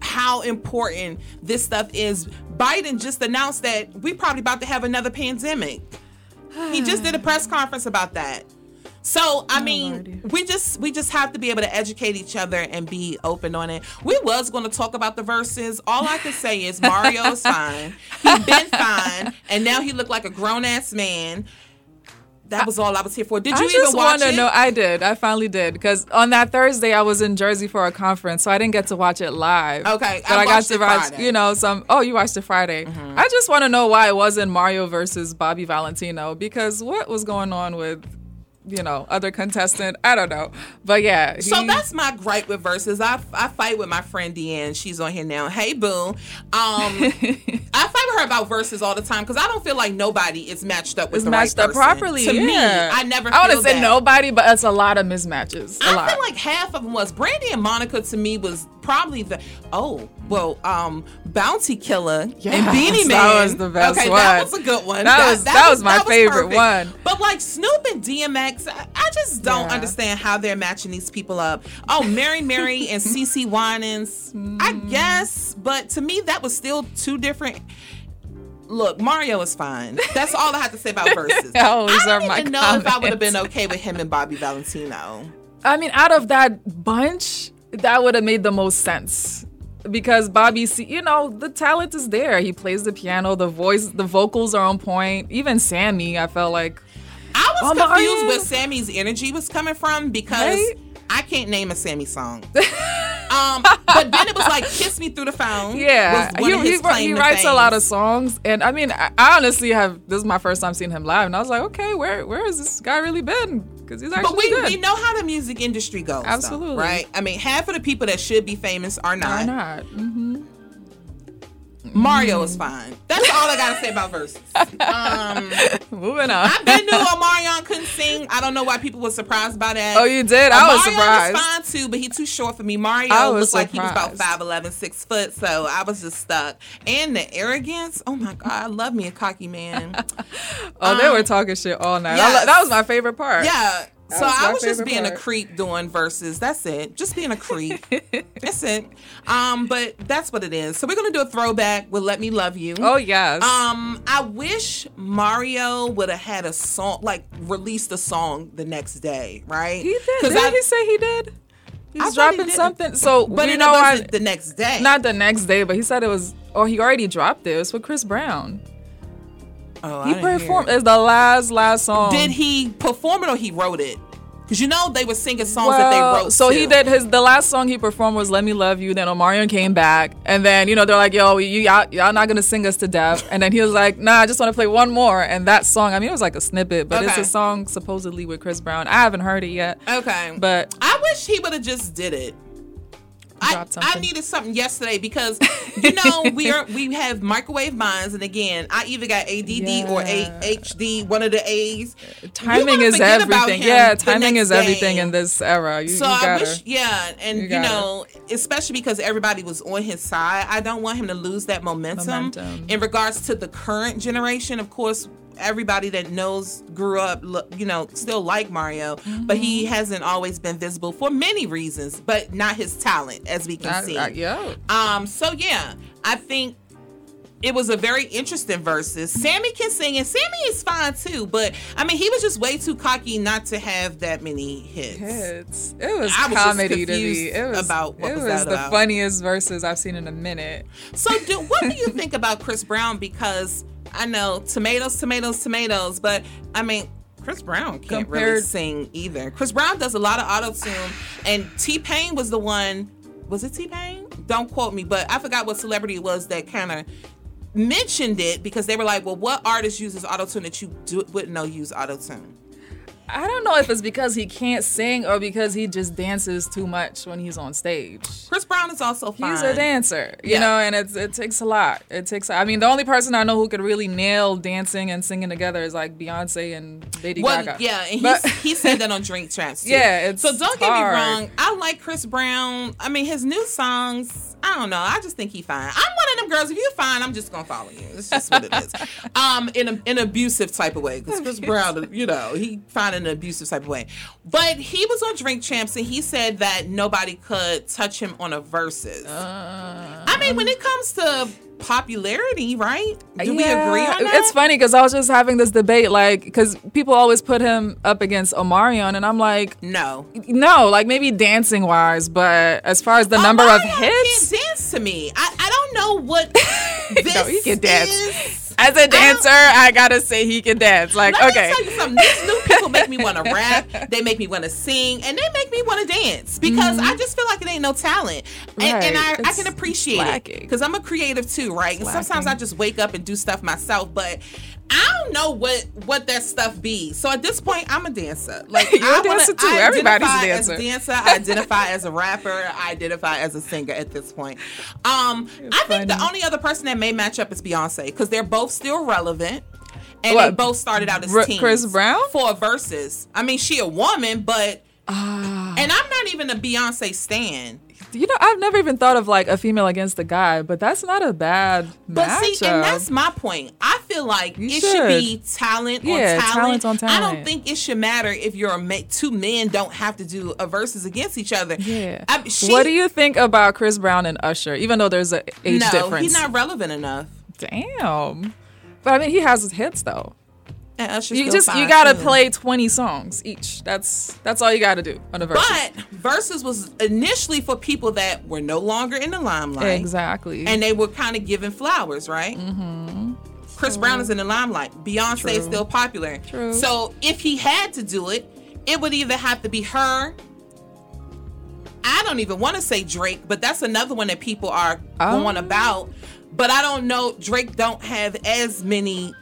how important this stuff is. Biden just announced that we probably about to have another pandemic. He just did a press conference about that. So I mean, we just we just have to be able to educate each other and be open on it. We was going to talk about the verses. All I can say is Mario is fine. He's been [LAUGHS] fine, and now he looked like a grown ass man. That was all I was here for. Did you I just even watch want to it? No, I did. I finally did because on that Thursday I was in Jersey for a conference, so I didn't get to watch it live. Okay, but I I, got to watch. Friday. Mm-hmm. You know, some. Oh, you watched it Friday. I just want to know why it wasn't Mario versus Bobby Valentino because what was going on with, you know, other contestant? I don't know, but yeah. So that's my gripe with verses. I, I fight with my friend Deanne. She's on here now. Hey Boom. Um, [LAUGHS] I fight with her about verses all the time because I don't feel like nobody is matched up with it's the matched right up person. properly. To me. I never. I want to say nobody, but it's a lot of mismatches. A I lot. feel like half of them was Brandy and Monica. To me, was probably the oh well, um, Bounty Killer and Beenie Man. That was the best okay, that was a good one. That was- that was my favorite perfect. one. But like Snoop and DMX, I, I just don't Yeah. understand how they're matching these people up. Oh, Mary Mary and [LAUGHS] CeCe Winans, I Mm. guess, but to me that was still two different. Look, Mario is fine. That's all I have to say about [LAUGHS] verses. I I don't even know if I would have been okay with him and Bobby Valentino. I mean, out of that bunch, that would have made the most sense. Because Bobby, C, you know, the talent is there. He plays the piano, the voice, the vocals are on point. Even Sammie, I felt like I was Oh, confused where Sammie's energy was coming from because Right? I can't name a Sammie song. [LAUGHS] um, but then it was like "Kiss Me Through the Phone." Yeah, he, he, he writes a lot of songs, and I mean, I, I honestly have this is my first time seeing him live, and I was like, okay, where where has this guy really been? Because he's actually But we, good. we know how the music industry goes. though, Absolutely. right? I mean, half of the people that should be famous are not. Why not? hmm Mario is fine. That's all I gotta say about verses. Um, [LAUGHS] Moving on. I been knew Omarion couldn't sing. I don't know why people were surprised by that. Oh, you did? I was surprised. was fine too, but he too short for me. Mario I was looked like he was about surprised. 5'11", 6 foot, so I was just stuck. And the arrogance. Oh my god, I love me a cocky man. [LAUGHS] Oh, they Um, were talking shit all night. Yes. lo- that was my favorite part. Yeah. That So was I was just being a creep doing verses. That's it. Just being a creep. [LAUGHS] that's it. Um, but that's what it is. So we're gonna do a throwback with "Let Me Love You." Oh yes. Um, I wish Mario would have had a song, like released a song the next day, right? he did. Didn't I, he say he did? He's I thought he dropping something. So, but you know, I, the next day. not the next day, but he said it was. Oh, he already dropped it. It was with Chris Brown. Oh, He performed. it. It's the last last song. Did he perform it or he wrote it? Because you know they were singing songs that they wrote. So he did his the last song he performed was "Let Me Love You." Then Omarion came back, and then you know they're like, "Yo, you y'all, y'all not gonna sing us to death." And then he was like, "Nah, I just want to play one more." And that song, I mean, it was like a snippet, but it's a song supposedly with Chris Brown. I haven't heard it yet, Okay, but I wish he would have just did it. I, I needed something yesterday because [LAUGHS] you know we are we have microwave minds and again I either got ADD or Yeah. AHD one of the A's. Timing is everything. Yeah, timing is everything day. in this era. You, So you I gotta. wish, yeah, and you you, know, especially because everybody was on his side, I don't want him to lose that momentum. Momentum. In regards to the current generation, of course, everybody that knows grew up, you know, still like Mario, but Mm-hmm. he hasn't always been visible for many reasons, but not his talent, as we can I- see. I- yeah. Um, so yeah, I think it was a very interesting versus. Sammie can sing, and Sammie is fine too. But I mean, he was just way too cocky not to have that many hits. Hits. It was I was comedy to me. It was about what it was was the about. funniest verses I've seen in a minute. So, do what do you think about Chris Brown? Because I know tomatoes, tomatoes, tomatoes, but I mean. Chris Brown can't really Compared- sing either. Chris Brown does a lot of auto tune, and T Pain was the one. Was it T Pain? Don't quote me, but I forgot what celebrity it was that kind of mentioned it because they were like, "Well, what artist uses auto tune that you do, wouldn't know use auto tune?" I don't know if it's because he can't sing or because he just dances too much when he's on stage. Chris Brown is also fine. He's a dancer, you Yeah. know, and it's, it takes a lot. It takes. I mean, the only person I know who could really nail dancing and singing together is like Beyonce and Lady Well, Gaga. yeah, and But- he said that on [LAUGHS] Drink Champs too. Yeah, it's so don't get me wrong. I like Chris Brown. I mean, his new songs. I don't know. I just think he fine. I'm one of them girls. If you're fine, I'm just gonna follow you. It's just what it is. [LAUGHS] Um, in a, an abusive type of way. Because Chris Brown, you know, he fine in an abusive type of way. But he was on Drink Champs and he said that nobody could touch him on a versus. Uh, I mean, when it comes to popularity, right? Do we agree on that? It's funny because I was just having this debate, like, because people always put him up against Omarion, and I'm like, no. no, like maybe dancing wise, but as far as the number of hits, can't dance to me. I, I don't know what [LAUGHS] this No, he can dance. is. As a dancer, I gotta say he can dance. Like, Let okay, me tell you something. These new people make me want to rap. They make me want to sing, and they make me want to dance because I just feel like it ain't no talent, and, and I, Mm-hmm. I can appreciate lacking. it because I'm a creative too, right? And sometimes. I just wake up and do stuff myself, but I don't know what what that stuff be. So at this point, I'm a dancer. [LAUGHS] Like You're a I wanna- dancer too. I Everybody's a identify dancer. As a dancer, I identify as a rapper. I identify as a singer at this point. Um, I think the only other person that may match up is Beyonce because they're both still relevant. And What? they both started out as Br- teens. Chris Brown? For verses. I mean, she a woman, but Ah. and I'm not even a Beyonce stan. You know, I've never even thought of like a female against a guy, but that's not a bad But matchup. see, and that's my point. I feel like You it should. be talent Yeah, on talent. talent on I don't think it should matter if you're a ma- two men don't have to do a verses against each other. yeah. I, she, what do you think about Chris Brown and Usher? Even though there's a age no, difference. he's not relevant enough. Damn. But I mean, he has his hits though. And Usher's You just you gotta too. play 20 songs each. That's that's all you gotta do on a verse. But verses was initially for people that were no longer in the limelight. exactly. And they were kind of given flowers, right? Mm-hmm. Chris Brown is in the limelight. Beyonce is still popular. True. So if he had to do it, it would either have to be her. I don't even want to say Drake, but that's another one that people are Oh. going about. But I don't know. Drake don't have as many.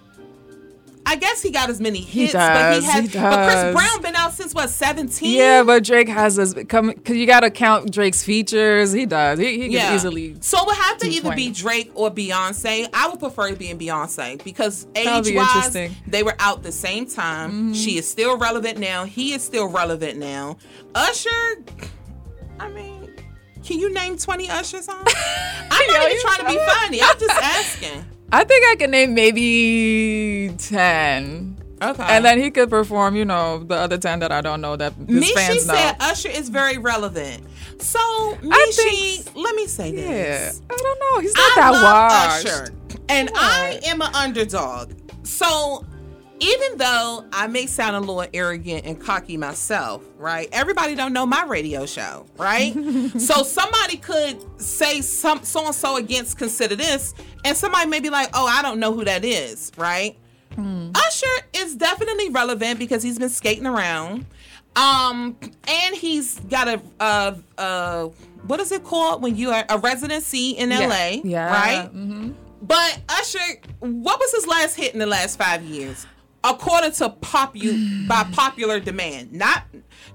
I guess he got as many hits, but he does, has. he But Chris. Brown been out since what seventeen? yeah, but Drake has this come because you gotta count Drake's features. He does. He, he can easily. So it would have to either be Drake or Beyonce. I would prefer to be in Beyonce because age be wise. Mm-hmm. they were out the same time. She is still relevant now. He is still relevant now. Usher, I mean, can you name 20 Usher songs? [LAUGHS] I'm not Yo, even trying to be funny. I'm just asking. I think I can name maybe ten. Okay. And then he could perform, you know, the other ten that I don't know that his Mishi fans know. said Usher is very relevant. So, Mishi, think- let me say yeah, this. I don't know. He's not I that love washed. Usher, and I am an underdog. So even though I may sound a little arrogant and cocky myself, right? Everybody don't know my radio show, right? [LAUGHS] so somebody could say some so and so against consider this, and somebody may be like, "Oh, I don't know who that is," right? Usher is definitely relevant because he's been skating around. Um, and he's got a uh uh what is it called when you are a residency in LA, Yeah. right? hmm But Usher, what was his last hit in the last five years? According to popu by popular demand, not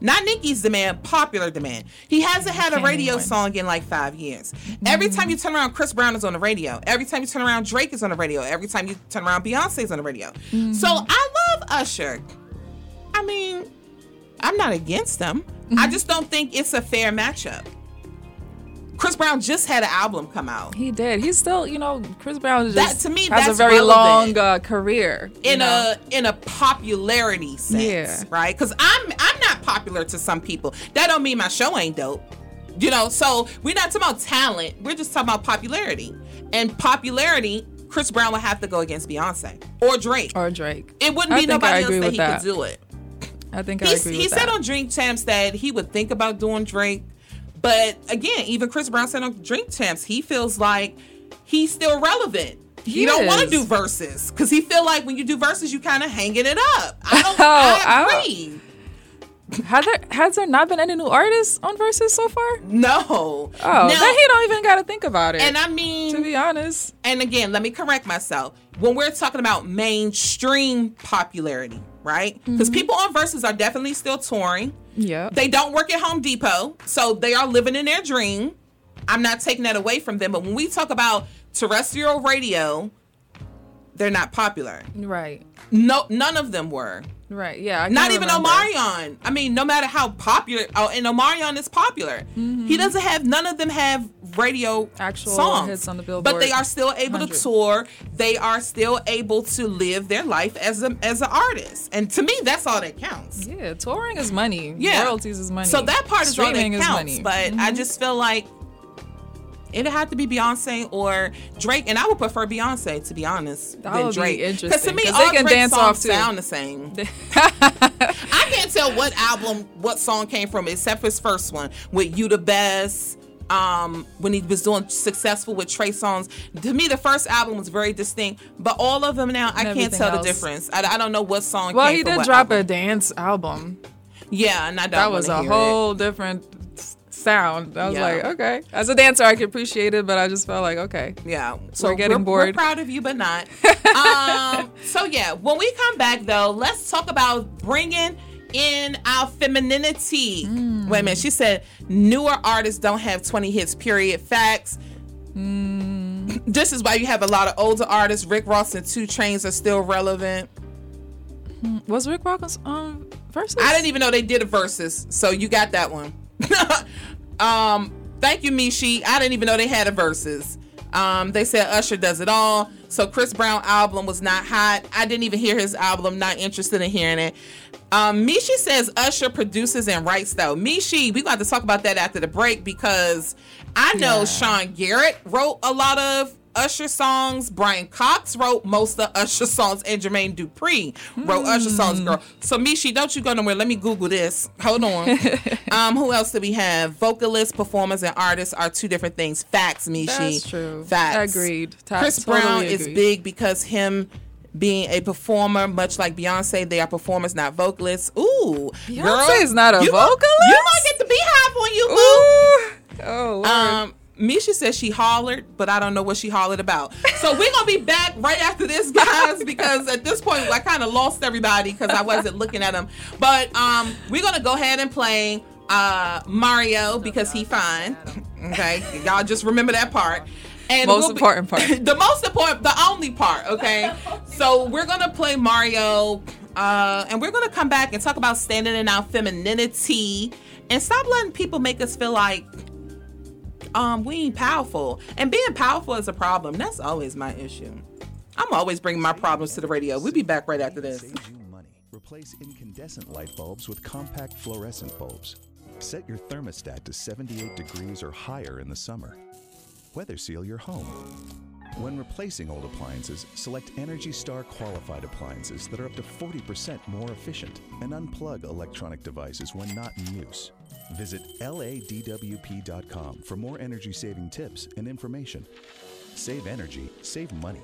not Nicki's demand, popular demand. He hasn't had a radio song in like five years. Every time you turn around, Chris Brown is on the radio. Every time you turn around, Drake is on the radio. Every time you turn around, Beyonce is on the radio. Mm-hmm. So I love Usher. I mean, I'm not against them. I mm-hmm. just don't think it's a fair matchup. Chris Brown just had an album come out. He did. He's still, you know, Chris Brown is That- just to me, has a very relevant. long uh, career. in know? a in a popularity sense, Yeah. right? Because I'm I'm not popular to some people. That don't mean my show ain't dope. You know, so we're not talking about talent. We're just talking about popularity. And popularity, Chris Brown would have to go against Beyonce or Drake. or Drake. it wouldn't I be nobody else that he that. could do it. I think I He's, agree he with said on Drink Champs that he would think about doing Drake, but again, even Chris Brown said on Drink Champs he feels like he's still relevant. He, He don't want to do verses because he feel like when you do verses, you kind of hanging it up. I [LAUGHS] don't. Oh, I don't- Has there has there not been any new artists on verses so far? No. Oh, Now- then he don't even got to think about it. and I mean, to be honest, and again, let me correct myself. When we're talking about mainstream popularity, right? Because mm-hmm. people on verses are definitely still touring. Yeah. They don't work at Home Depot, so they are living in their dream. I'm not taking that away from them, but when we talk about terrestrial radio, they're not popular. right, No, none of them were. right, yeah. I Not even remember. Omarion. I mean, no matter how popular, oh, and Omarion is popular. Mm-hmm. He doesn't have. None of them have radio Mm-hmm. Actual songs, hits on the Billboard. But they are still able to tour. They are still able to live their life as a as an artist. And to me, that's all that counts. Yeah, touring is money. Yeah. royalties is money. So that part is all that is counts. money. But I just feel like it had to be Beyonce or Drake, and I would prefer Beyonce to be honest That than be Drake. to interesting, me, all they can Drake dance songs off, too. sound the same. [LAUGHS] I can't tell what album, what song came from, except for his first one with "You the Best." Um, when he was doing successful with Trey Songz, to me the first album was very distinct, but all of them now I can't tell else. the difference. I, I don't know what song. well, he did drop album. a dance album. Yeah, and I don't. That was a wanna it. whole different sound. I was Yeah. like, okay. As a dancer, I could appreciate it, but I just felt like, okay. Yeah. So We're getting We're bored. proud of you, but not. [LAUGHS] um. So yeah, when we come back though, let's talk about bringing in our femininity. Hmm. Wait a minute. She said newer artists don't have 20 hits. Period. Facts. Hmm. This is why you have a lot of older artists. Rick Ross and 2 Chainz are still relevant. Was Rick Ross on versus? I didn't even know they did a versus, so you got that one. [LAUGHS] um, thank you, Mishi. I didn't even know they had a versus. Um, they said Usher does it all. So Chris Brown album was not hot. I didn't even hear his album. Not interested in hearing it. Um, Mishi says Usher produces and writes though. Mishi, we got to talk about that after the break because I know Yeah. Sean Garrett wrote a lot of Usher songs. Bryan Cox wrote most of Usher songs, and Jermaine Dupri wrote Usher songs. Girl, so Mishi, don't you go nowhere. Let me Google this. Hold on. [LAUGHS] um, who else do we have? Vocalists, performers, and artists are two different things. Facts, Mishi. That's true. Facts. Agreed. Chris totally Brown is big because him being a performer, much like Beyonce, they are performers, not vocalists. Ooh, Beyonce girl, is not a you might- vocalist? you might get the Beyhive on you, boo. Ooh. Oh, Lord. Um, Misha says she hollered, but I don't know what she hollered about. So we're gonna be back right after this, guys, [LAUGHS] because at this point I kind of lost everybody because I wasn't looking at them. But um, we're gonna go ahead and play uh, Mario because he fine. Okay, y'all just remember that part. And Most we'll be- important part. [LAUGHS] the most important, the only part. Okay, [LAUGHS] so we're gonna play Mario, uh, and we're gonna come back and talk about standing in our femininity and stop letting people make us feel like um we ain't powerful and being powerful is a problem that's always my issue i'm always bringing my problems to the radio we'll be back right after this Saves you money. Replace incandescent light bulbs with compact fluorescent bulbs. Set your thermostat to 78 degrees or higher in the summer. Weather seal your home. When replacing old appliances, select Energy Star qualified appliances that are up to 40% more efficient and unplug electronic devices when not in use. Visit ladwp.com for more energy saving tips and information. Save energy, save money.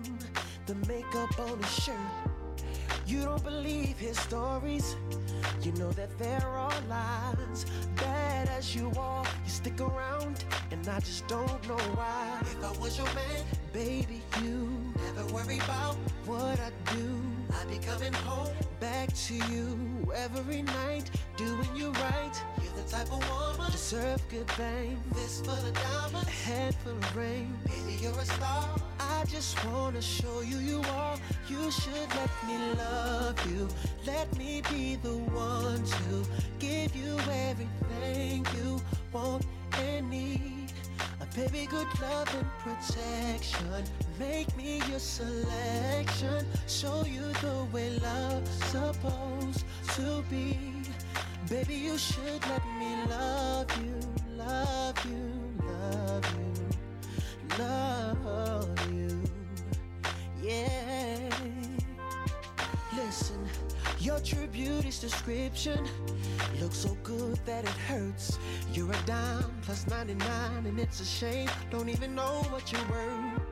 the makeup on his shirt. You don't believe his stories. You know that there are lies. Bad as you are, you stick around, and I just don't know why. If I was your man, baby, you never worry about what I do. I'd be coming home back to you every night, doing you right. The type of woman deserve good things. This full of diamonds, a head full of rain. Baby, you're a star. I just wanna show you you are. You should let me love you. Let me be the one to give you everything you want and need. A baby, good love and protection. Make me your selection. Show you the way love's supposed to be. Baby, you should let me love you, love you, love you, love you. Yeah. Listen, your true beauty's description looks so good that it hurts. You're a dime plus 99, and it's a shame. Don't even know what you're worth.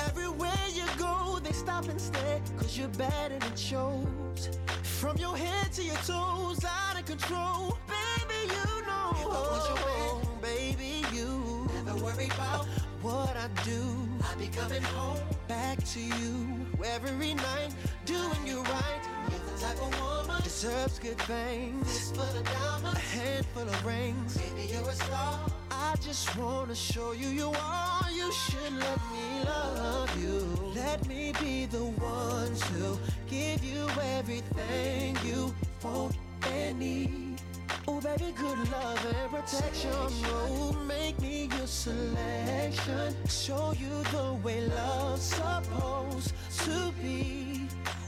Everywhere you go, they stop and stare, cause you're bad and it shows. From your head to your toes, out of control. Baby, you know. I was your man, oh, baby, you never worry about what I do. I'll be coming home back to you every night, doing you right. You're the type of woman deserves good things. This full of diamonds, a handful of rings. Baby, you're a star. I just wanna show you you are. You should let me love you. Let me be the one to give you everything you want and need. Oh, baby, good love and protection. Oh, make me your selection. Show you the way love's supposed to be.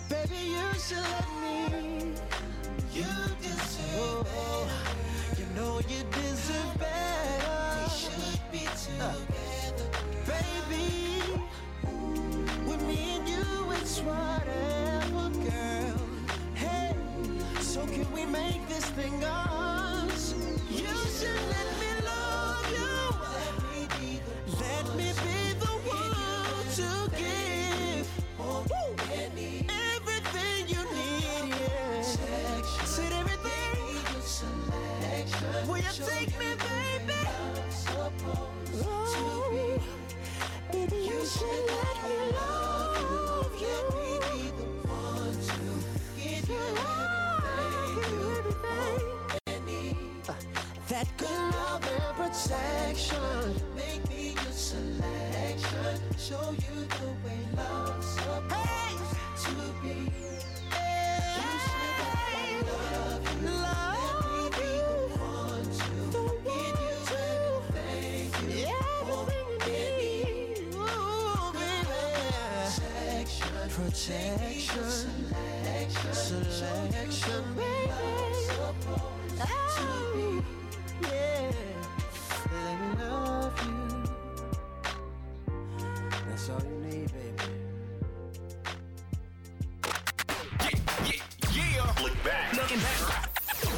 Baby, you should let me. You deserve better. You know you deserve better. We should be together, uh, baby. With me and you, it's whatever, girl. So can we make this thing us? You should let me love you. Let me be the Let me be the one to give everything you need. Yeah. Said everything. Will you take me, baby? Oh, baby, you should let me love protection. Make me your selection. Show you the way love's supposed to be. You love you. The one to give you everything you want. Ooh, baby. Selection, selection, baby. Supposed to be, yeah. Let me love you. That's all you need, baby. Yeah, look back. Looking back.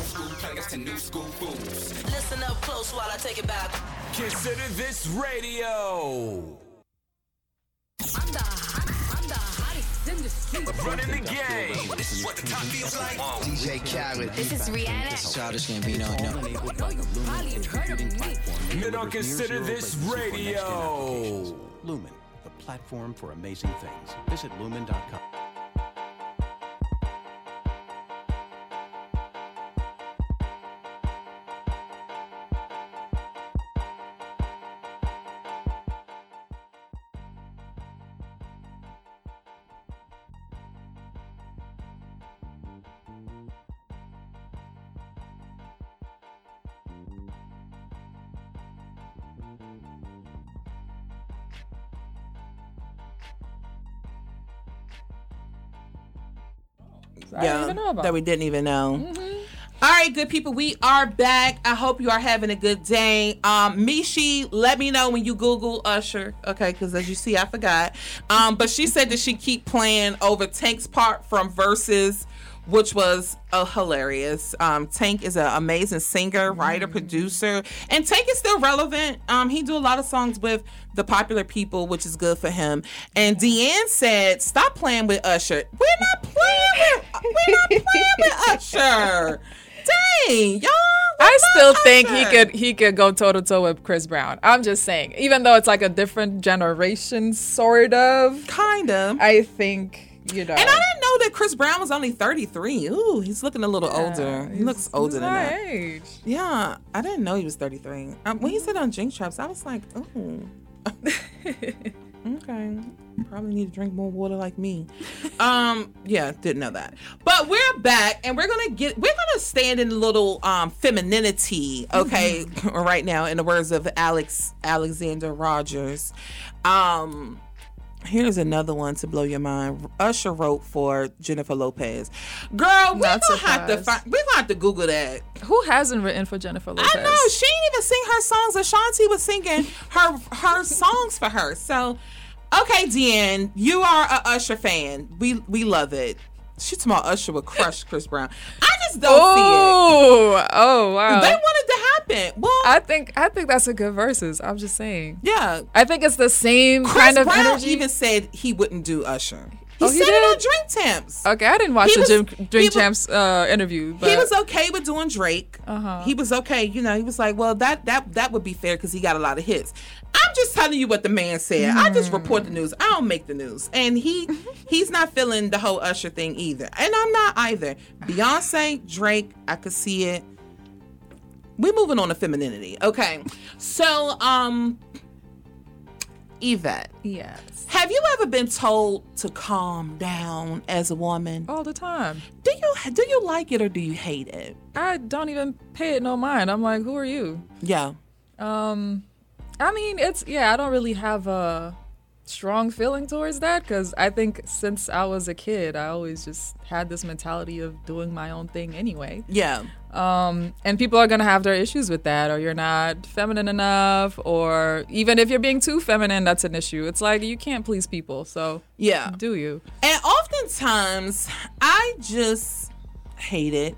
School players to new school fools. Listen up close while I take it back. Consider this radio. Running the game. This is what the top feels like. DJ Khaled. This is Rihanna. This is Childish Gambino. No. You don't consider this radio. Lumen, the platform for amazing things. Visit lumen.com. know about. that we didn't even know. All right, good people, we are back. I hope you are having a good day. Um, Mishi, let me know when you Google Usher, okay? Because as you see, I forgot. Um, but she said that she keep playing over Tank's part from Versus, which was uh, hilarious. Um, Tank is an amazing singer, writer, producer, and Tank is still relevant. Um, he do a lot of songs with the popular people, which is good for him. And Deanne said, "Stop playing with Usher. We're not playing with. We're not playing with [LAUGHS] Usher. Dang, y'all." I still think he could he could go toe to toe with Chris Brown. I'm just saying, even though it's like a different generation, sort of, kind of. I think you know. And I didn't know that Chris Brown was only 33. Ooh, he's looking a little older. He looks older than that. age. Yeah, I didn't know he was 33. Um, when he said on Drink Champs, I was like, ooh. [LAUGHS] okay. Probably need to drink more water like me. Um, yeah, didn't know that. But we're back and we're gonna get we're gonna stand in a little um femininity, okay, [LAUGHS] right now, in the words of Alex Alexander Rogers. Um Here's another one to blow your mind. Usher wrote for Jennifer Lopez. Girl, we're Not gonna have to find, we're gonna have to Google that. Who hasn't written for Jennifer Lopez? I know she didn't even sing her songs. Ashanti was singing her her songs for her. So, okay, Deanne, you are a Usher fan. We we love it. She told my Usher would crush Chris Brown. I just don't see it. Oh, oh wow. They wanted to happen. Well, I think I think that's a good versus. I'm just saying. yeah. I think it's the same Chris kind of Chris Brown energy. even said he wouldn't do Usher. He Oh, said he it did? on Drink Champs. Okay, I didn't watch He the was- Jim, Drink was- Champs uh, interview. But he was okay with doing Drake. Uh-huh. He was okay, you know. He was like, "Well, that that that would be fair because he got a lot of hits." I'm just telling you what the man said. I just report the news. I don't make the news, and he [LAUGHS] he's not feeling the whole Usher thing either, and I'm not either. Beyonce, Drake, I could see it. We're moving on to femininity, okay? So, um, Yes, have you ever been told to calm down as a woman? all the time. Do you do you like it or do you hate it? I don't even pay it no mind. I'm like, who are you? Yeah. Um, I mean, it's yeah. I don't really have a strong feeling towards that because I think since I was a kid, I always just had this mentality of doing my own thing anyway. Yeah. Um, and people are gonna have their issues with that, or you're not feminine enough, or even if you're being too feminine, that's an issue. It's like you can't please people, so Yeah. do you? And oftentimes I just hate it.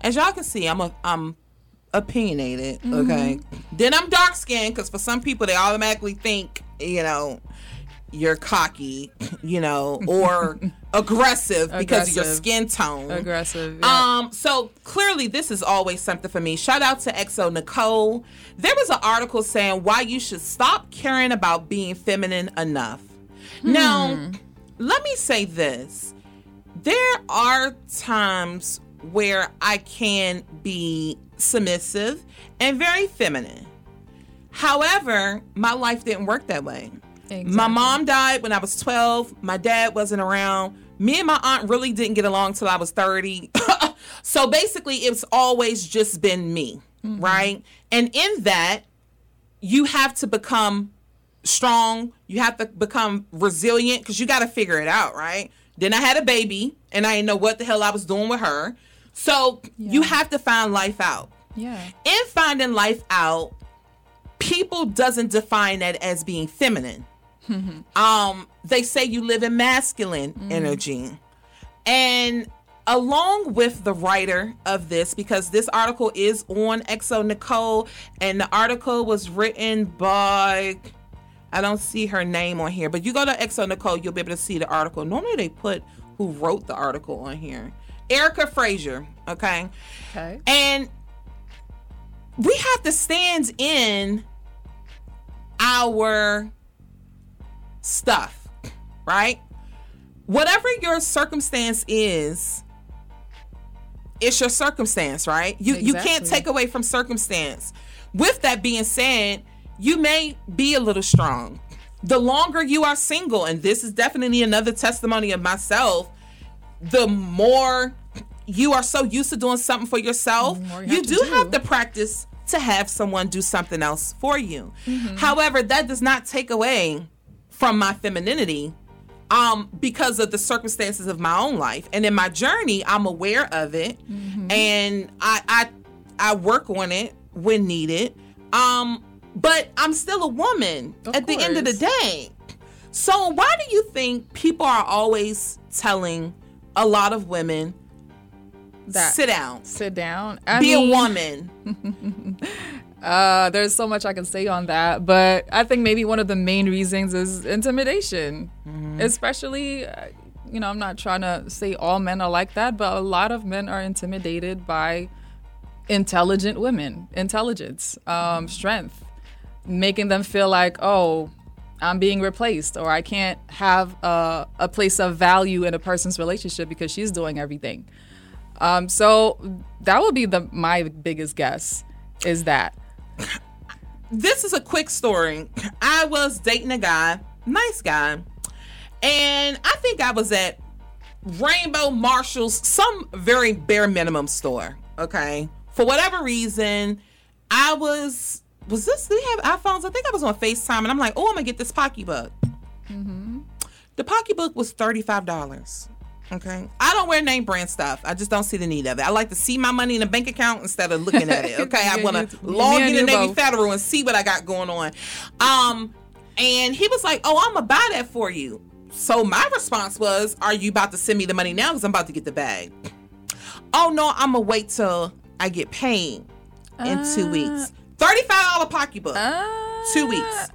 As y'all can see, I'm a I'm opinionated. Okay. Then I'm dark skinned because for some people they automatically think, you know, you're cocky, [LAUGHS] you know, or [LAUGHS] aggressive because of your skin tone. Aggressive. yeah. Um, so clearly this is always something for me. Shout out to xoNecole. There was an article saying why you should stop caring about being feminine enough. Now, let me say this. There are times where I can be submissive and very feminine. However, my life didn't work that way. My mom died when I was 12. My dad wasn't around. Me and my aunt really didn't get along till I was 30. [LAUGHS] so basically, it's always just been me, mm-hmm. right? And in that, you have to become strong. You have to become resilient because you got to figure it out, right? Then I had a baby and I didn't know what the hell I was doing with her. So you have to find life out. Yeah. In finding life out, people doesn't define that as being feminine. um, they say you live in masculine energy. And along with the writer of this, because this article is on xoNecole, and the article was written by I don't see her name on here, but you go to xoNecole, you'll be able to see the article. Normally they put who wrote the article on here. Erica Frazier, okay? Okay. And we have to stand in our stuff, right? Whatever your circumstance is, it's your circumstance, right? You you can't take away from circumstance. With that being said, you may be a little strong. The longer you are single, and this is definitely another testimony of myself, the more you are so used to doing something for yourself, you have do, do. have to practice to have someone do something else for you. However, that does not take away from my femininity um because of the circumstances of my own life. And in my journey i'm aware of it and I, I i work on it when needed. Um but i'm still a woman Of at the end of the day. So why do you think people are always telling a lot of women That- sit down Sit down. I be mean- a woman [LAUGHS] Uh, there's so much I can say on that, but I think maybe one of the main reasons is intimidation, especially. uh, You know, I'm not trying to say all men are like that, but a lot of men are intimidated by intelligent women, intelligence, um, strength, making them feel like, oh, I'm being replaced, or I can't have a, a place of value in a person's relationship because she's doing everything. Um, so that would be the my biggest guess is that. this is a quick story. I was dating a guy, nice guy, and I think I was at Rainbow Marshalls, some very bare minimum store. Okay, for whatever reason, I was was this? Do we have iPhones? I think I was on Facetime, and I'm like, oh, I'm gonna get this pocketbook. The pocketbook was thirty five dollars. Okay, I don't wear name brand stuff. I just don't see the need of it. I like to see my money in a bank account instead of looking at it. [LAUGHS] Okay, I want to log into Navy both. Federal and see what I got going on. Um, and he was like, "Oh, I'm gonna buy that for you." So my response was, "Are you about to send me the money now? Because I'm about to get the bag." Oh no, I'm gonna wait till I get paid in two weeks. Thirty-five dollar pocketbook. Ah. two weeks.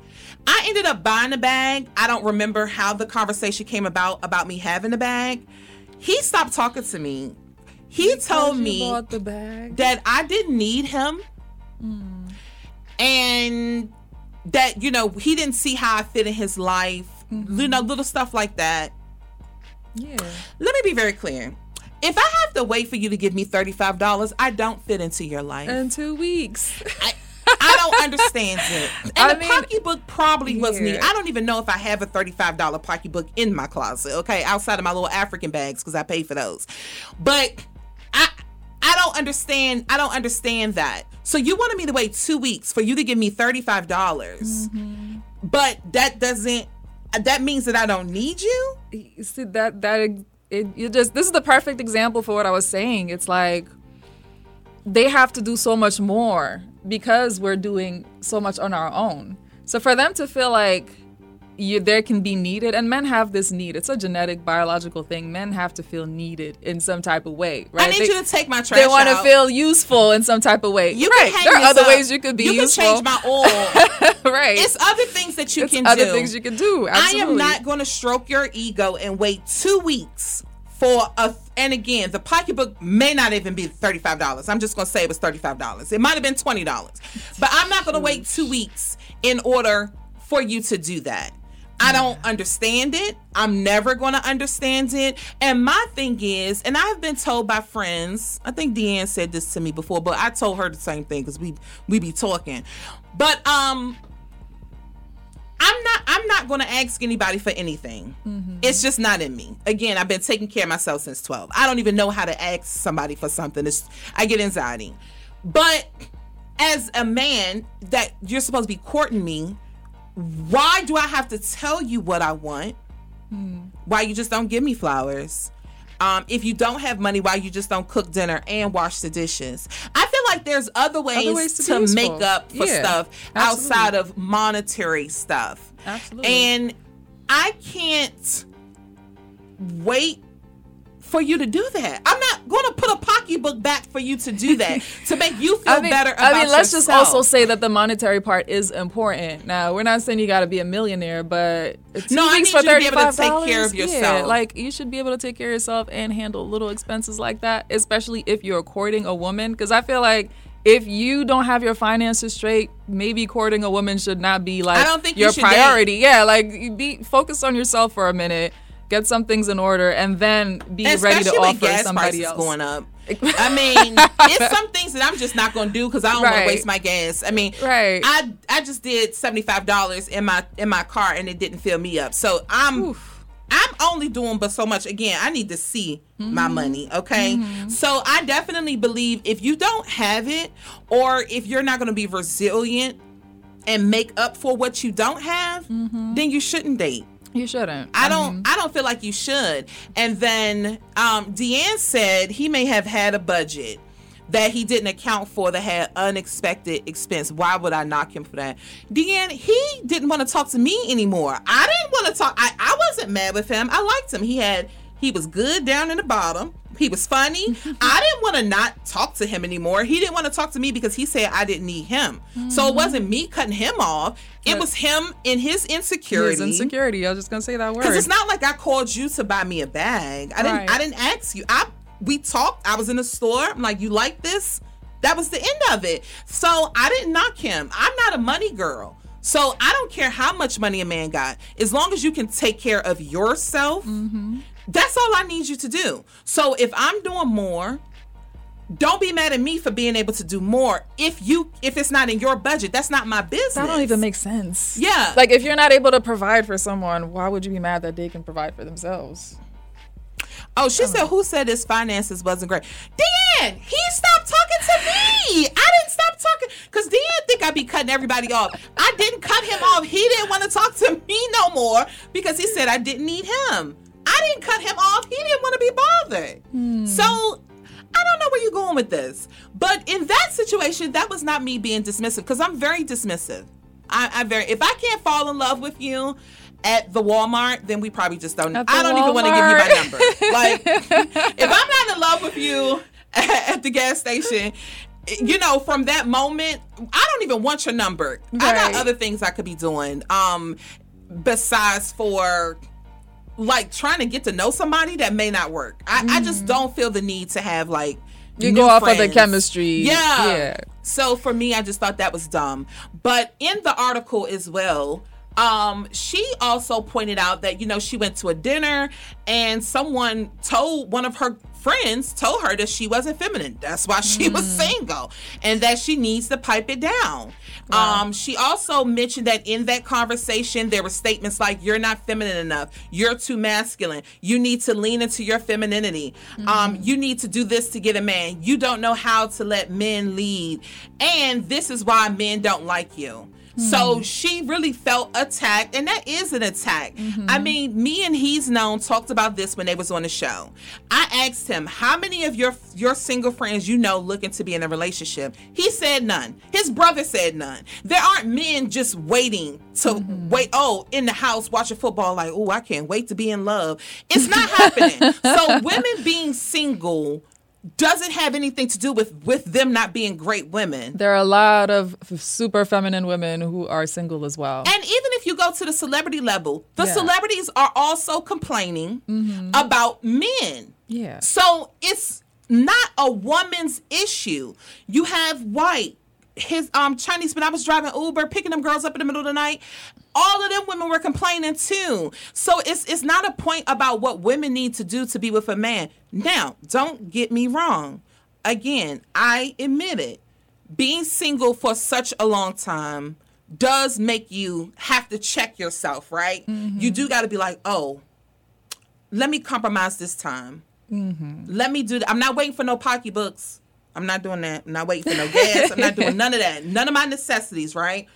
I ended up buying the bag. I don't remember how the conversation came about about me having the bag. He stopped talking to me. He told me the bag. that I didn't need him hmm. and that, you know, he didn't see how I fit in his life, mm-hmm. you know, little stuff like that. Yeah. Let me be very clear. If I have to wait for you to give me $35, I don't fit into your life. In two weeks. I, I don't understand it. [LAUGHS] And I the mean, pocketbook probably was yeah. needed. I don't even know if I have a $35 pocketbook in my closet, okay, outside of my little African bags because I pay for those. But I I don't understand. I don't understand that. So you wanted me to wait two weeks for you to give me 35. dollars Mm-hmm. But that doesn't that means that I don't need you? You see that that it you just this is the perfect example for what I was saying. It's like they have to do so much more because we're doing so much on our own. So for them to feel like you there can be needed and men have this need. It's a genetic biological thing. Men have to feel needed in some type of way, right? I need They- you to take my trash They want to feel useful in some type of way. You right. can hang there are other up. ways you could be You useful. can change my oil. [LAUGHS] right. It's other things that you It's can other do. things you can do. I am not going to stroke your ego and wait two weeks for a. And again, the pocketbook may not even be thirty-five dollars. I'm just going to say it was thirty-five dollars. It might have been twenty dollars, but I'm not going to wait two weeks in order for you to do that. I don't understand it. I'm never going to understand it. And my thing is, and I've been told by friends, I think Deanne said this to me before, but I told her the same thing because we we be talking. But um I'm not I'm not going to ask anybody for anything. It's just not in me. Again, I've been taking care of myself since 12. I don't even know how to ask somebody for something. It's, I get anxiety. But as a man that you're supposed to be courting me, why do I have to tell you what I want? Why you just don't give me flowers? Um, if you don't have money, why you just don't cook dinner and wash the dishes? I like there's other ways, ways to to, make up for Yeah, stuff absolutely. outside of monetary stuff. Absolutely. And I can't wait for you to do that. I'm not going to put a pocketbook back for you to do that to make you [LAUGHS] feel I mean, better about I mean, let's just also say that the monetary part is important. Now, we're not saying you got to be a millionaire, but No, I need for you to be able to take care of yourself. yeah, like you should be able to take care of yourself and handle little expenses like that, especially if you're courting a woman. Because I feel like if you don't have your finances straight, maybe courting a woman should not be like I don't think you your should priority. Yeah, like be focused on yourself for a minute. Get some things in order and then be ready to offer gas somebody else. going up. [LAUGHS] I mean, it's some things that I'm just not going to do because I don't want to waste my gas. I mean, Right. I I just did seventy five dollars in my in my car and it didn't fill me up. So I'm I'm only doing but so much. Again, I need to see my Mm-hmm. money. Okay, so I definitely believe if you don't have it or if you're not going to be resilient and make up for what you don't have, then you shouldn't date. You shouldn't. I don't. I don't feel like you should. And then um, Deanne said he may have had a budget that he didn't account for that had unexpected expense. Why would I knock him for that? Deanne, he didn't want to talk to me anymore. I didn't want to talk. I, I wasn't mad with him. I liked him. He had he was good down in the bottom. He was funny. [LAUGHS] I didn't want to not talk to him anymore. He didn't want to talk to me because he said I didn't need him. So it mm-hmm. wasn't me cutting him off. It was him in his insecurity. His insecurity. I was just gonna say that word. Because it's not like I called you to buy me a bag. I didn't. Right. I didn't ask you. I we talked. I was in the store. I'm like, you like this? That was the end of it. So I didn't knock him. I'm not a money girl. So I don't care how much money a man got, as long as you can take care of yourself. Mm-hmm. That's all I need you to do. So if I'm doing more, don't be mad at me for being able to do more. If you if it's not in your budget, that's not my business. That don't even make sense. Yeah. Like if you're not able to provide for someone, why would you be mad that they can provide for themselves? Oh, she said, who said his finances wasn't great? Dan, he stopped talking to me. I didn't stop talking because Dan think i'd be cutting everybody off. I didn't cut him off. He didn't want to talk to me no more because he said I didn't need him. I didn't cut him off. He didn't want to be bothered. So I don't know where you're going with this. But in that situation, that was not me being dismissive because I'm very dismissive. I, I very if I can't fall in love with you at the Walmart, then we probably just don't. At I don't even want to give you my number. Like [LAUGHS] if I'm not in love with you [LAUGHS] at the gas station, you know, from that moment, I don't even want your number. I got other things I could be doing. Um, besides for like trying to get to know somebody that may not work. I, I just mm. don't feel the need to have like. You go off of the chemistry. Yeah. Yeah. So for me, I just thought that was dumb. But in the article as well, um, she also pointed out that, you know, she went to a dinner and someone told one of her friends told her that she wasn't feminine. That's why she was single and that she needs to pipe it down. Um, she also mentioned that in that conversation, there were statements like, You're not feminine enough. You're too masculine. You need to lean into your femininity. Um, you need to do this to get a man. You don't know how to let men lead. And this is why men don't like you. So mm-hmm. she really felt attacked, and that is an attack. I mm-hmm. mean, me and he's known talked about this when they was on the show. I asked him, "How many of your your single friends you know looking to be in a relationship?" He said none. His brother said none. There aren't men just waiting to mm-hmm. wait. Oh, in the house watching football, like, oh, I can't wait to be in love. It's not happening. [LAUGHS] So women being single doesn't have anything to do with with them not being great women. There are a lot of super feminine women who are single as well. And even if you go to the celebrity level, the Yeah. celebrities are also complaining mm-hmm. about men. Yeah. So it's not a woman's issue. You have white, his um Chinese when I was driving Uber, picking them girls up in the middle of the night. All of them women were complaining too. So it's it's not a point about what women need to do to be with a man. Now, don't get me wrong. Again, I admit it. Being single for such a long time does make you have to check yourself, right? You do got to be like, oh, let me compromise this time. Mm-hmm. Let me do that. I'm not waiting for no pocketbooks. I'm not doing that. I'm not waiting for no gas. I'm not doing [LAUGHS] none of that. None of my necessities, right?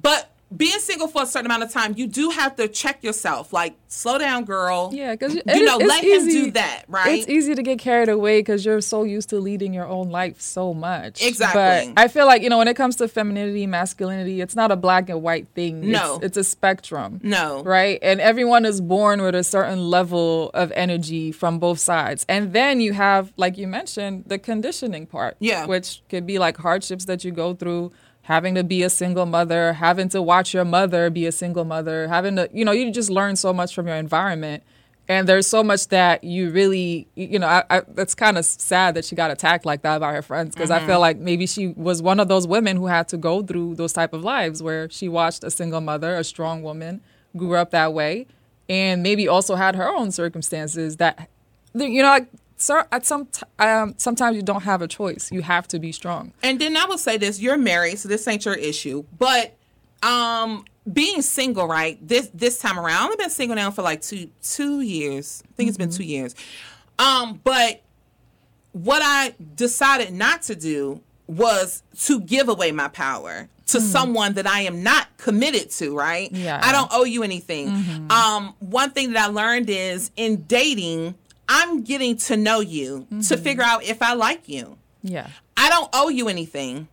But being single for a certain amount of time, you do have to check yourself. Like, slow down, girl. Yeah, because you know, let him do that, right? It's easy to get carried away because you're so used to leading your own life so much. Exactly. But I feel like you know when it comes to femininity, masculinity, it's not a black and white thing. No. it's, it's a spectrum. No. right? And everyone is born with a certain level of energy from both sides, and then you have, like you mentioned, the conditioning part. Yeah. which could be like hardships that you go through. Having to be a single mother, having to watch your mother be a single mother, having to, you know, you just learn so much from your environment and there's so much that you really you know I, I, it's kind of sad that she got attacked like that by her friends because i Mhm. feel like maybe she was one of those women who had to go through those type of lives where she watched a single mother a strong woman grew up that way and maybe also had her own circumstances that you know like sir at some t- um, sometimes you don't have a choice you have to be strong And then I will say this: you're married, so this ain't your issue. But um, being single, right? This this time around, I've only been single now for like two two years. I think it's been two years. Um, but what I decided not to do was to give away my power to someone that I am not committed to, right? Yeah. I don't owe you anything. Um, one thing that I learned is in dating, I'm getting to know you to mm-hmm. figure out if I like you. yeah I don't owe you anything.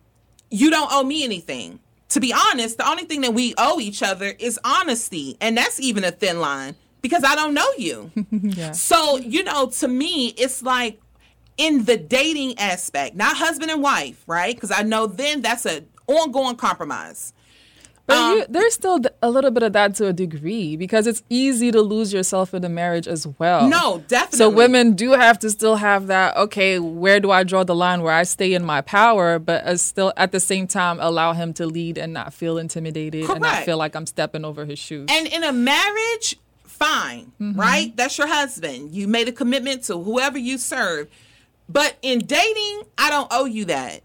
You don't owe me anything. To be honest, the only thing that we owe each other is honesty. And that's even a thin line because I don't know you. [LAUGHS] yeah So, you know, to me, it's like in the dating aspect, not husband and wife, right? Because I know then that's an ongoing compromise. But Um, you, there's still a little bit of that to a degree because it's easy to lose yourself in a marriage as well. No, definitely. So women do have to still have that. Okay, where do I draw the line where I stay in my power, but as still at the same time allow him to lead and not feel intimidated and not feel like I'm stepping over his shoes. And in a marriage, fine, Mm-hmm. right? That's your husband. You made a commitment to whoever you serve. But in dating, I don't owe you that.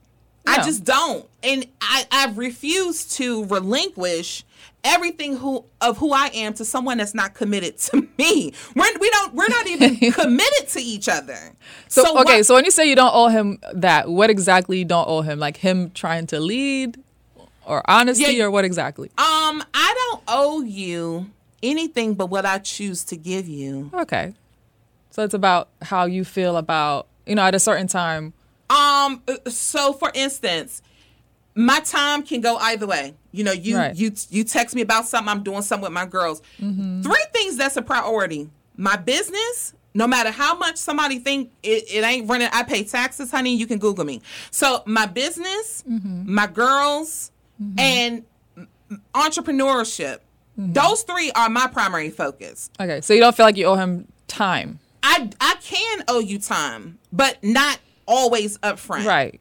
I just don't. And I, I refuse to relinquish everything who of who I am to someone that's not committed to [LAUGHS] me. We're we don't we're not even [LAUGHS] committed to each other. so, okay, why- so when you say you don't owe him that, what exactly you don't owe him? Like him trying to lead, or honesty, Yeah. or what exactly? um I don't owe you anything but what I choose to give you. Okay, so it's about how you feel about you know at a certain time. Um. uh, So, for instance, my time can go either way. You know, you Right. you you text me about something. I'm doing something with my girls. Three things that's a priority: my business. No matter how much somebody think it, it ain't running, I pay taxes, honey. You can Google me. So my business, my girls, and m- entrepreneurship. Those three are my primary focus. Okay, so you don't feel like you owe him time, I I can owe you time, but not always upfront. right?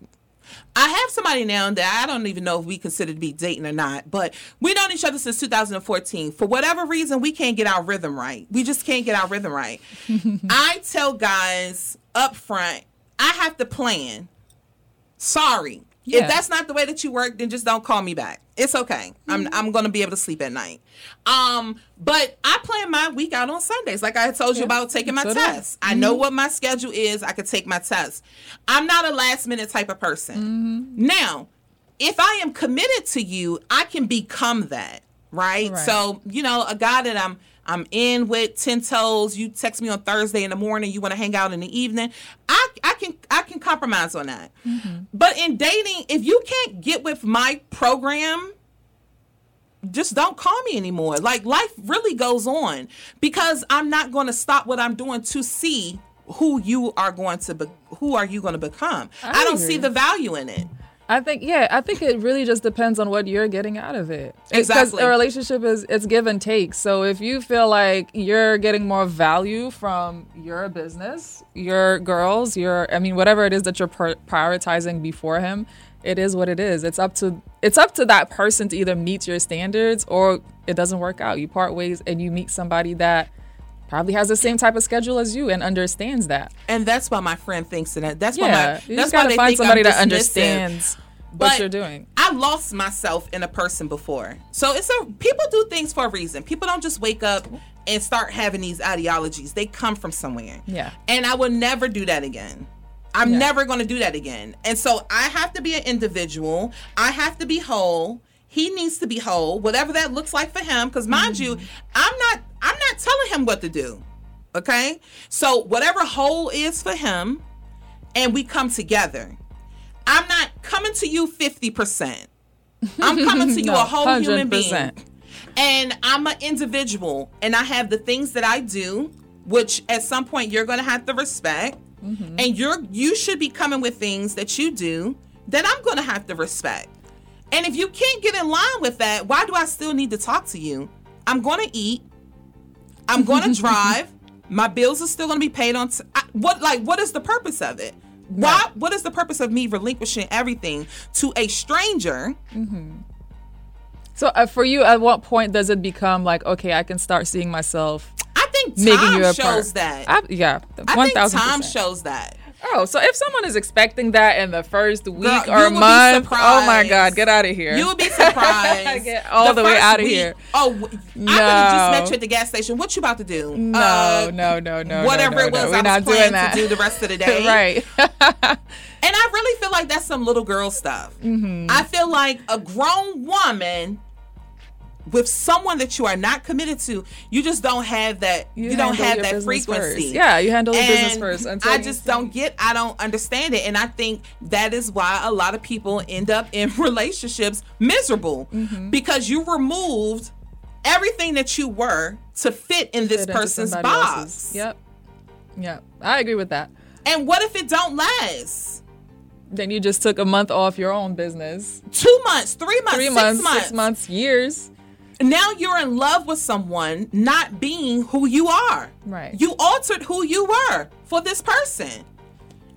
I have somebody now that I don't even know if we consider to be dating or not, but we've known each other since 2014. For whatever reason, we can't get our rhythm right. We just can't get our rhythm right. [LAUGHS] I tell guys up front, I have to plan. Sorry. Yeah. If that's not the way that you work, then just don't call me back. It's okay. I'm mm-hmm. I'm gonna be able to sleep at night. Um, but I plan my week out on Sundays, like I told you about taking my So tests. I know mm-hmm. what my schedule is. I could take my test. I'm not a last minute type of person. Mm-hmm. Now, if I am committed to you, I can become that, right? Right. So, you know, a guy that I'm I'm in with ten toes, you text me on Thursday in the morning, you want to hang out in the evening, I I can I can compromise on that. Mm-hmm. But in dating, if you can't get with my program, just don't call me anymore. Like life really goes on because I'm not going to stop what I'm doing to see who you are going to be, who are you going to become. I, I don't agree. see the value in it. I think yeah, I think it really just depends on what you're getting out of it. Exactly. Because a relationship is it's give and take. So if you feel like you're getting more value from your business, your girls, your I mean whatever it is that you're prioritizing before him, it is what it is. It's up to it's up to that person to either meet your standards or it doesn't work out. You part ways and you meet somebody that probably has the same type of schedule as you and understands that. And that's why my friend thinks that. That's why Yeah, my. you That's why gotta they find somebody that understands what But you're doing. I lost myself in a person before. So it's a people do things for a reason. People don't just wake up and start having these ideologies. They come from somewhere. Yeah. And I will never do that again. I'm Yeah. never going to do that again. And so I have to be an individual. I have to be whole. He needs to be whole, whatever that looks like for him. Because mind you, I'm not. I'm not telling him what to do. Okay. So whatever whole is for him, and we come together. I'm not coming to you 50%. I'm coming to [LAUGHS] you No, a whole human being. And I'm an individual and I have the things that I do, which at some point you're gonna have to respect. And you're you should be coming with things that you do that I'm gonna have to respect. And if you can't get in line with that, why do I still need to talk to you? I'm gonna eat. I'm gonna [LAUGHS] drive. My bills are still gonna be paid on. T- I, what like what is the purpose of it? Why? What is the purpose of me relinquishing everything to a stranger? So uh, for you, at what point does it become like, okay, I can start seeing myself I think making time you a shows part? that. I, yeah, I one think thousand time percent. shows that. Oh, so if someone is expecting that in the first week Girl, or month, oh my. God, get out of here! You would be [LAUGHS] surprised. Get all the way first outta week- here. Oh, w- I could have No. just met you at the gas station. What you about to do? No, Uh, no, no, no, whatever no, no, it was no. I not was doing planning that. to do the rest of the [LAUGHS] day. right. [LAUGHS] And I really feel like that's some little girl stuff. Mm-hmm. I feel like a grown woman with someone that you are not committed to, you just don't have that. You, don't have that frequency. first. Yeah, you handle your business first until I just don't get. I don't understand it, and I think that is why a lot of people end up in [LAUGHS] relationships miserable Mm-hmm. because you removed everything that you were to fit in this Fit person's box. else's. Yep. Yep. I agree with that. And what if it don't last? Then you just took a month off your own business. Two months, three months, Three six months, months, six months, years. Now you're in love with someone not being who you are. Right. You altered who you were for this person.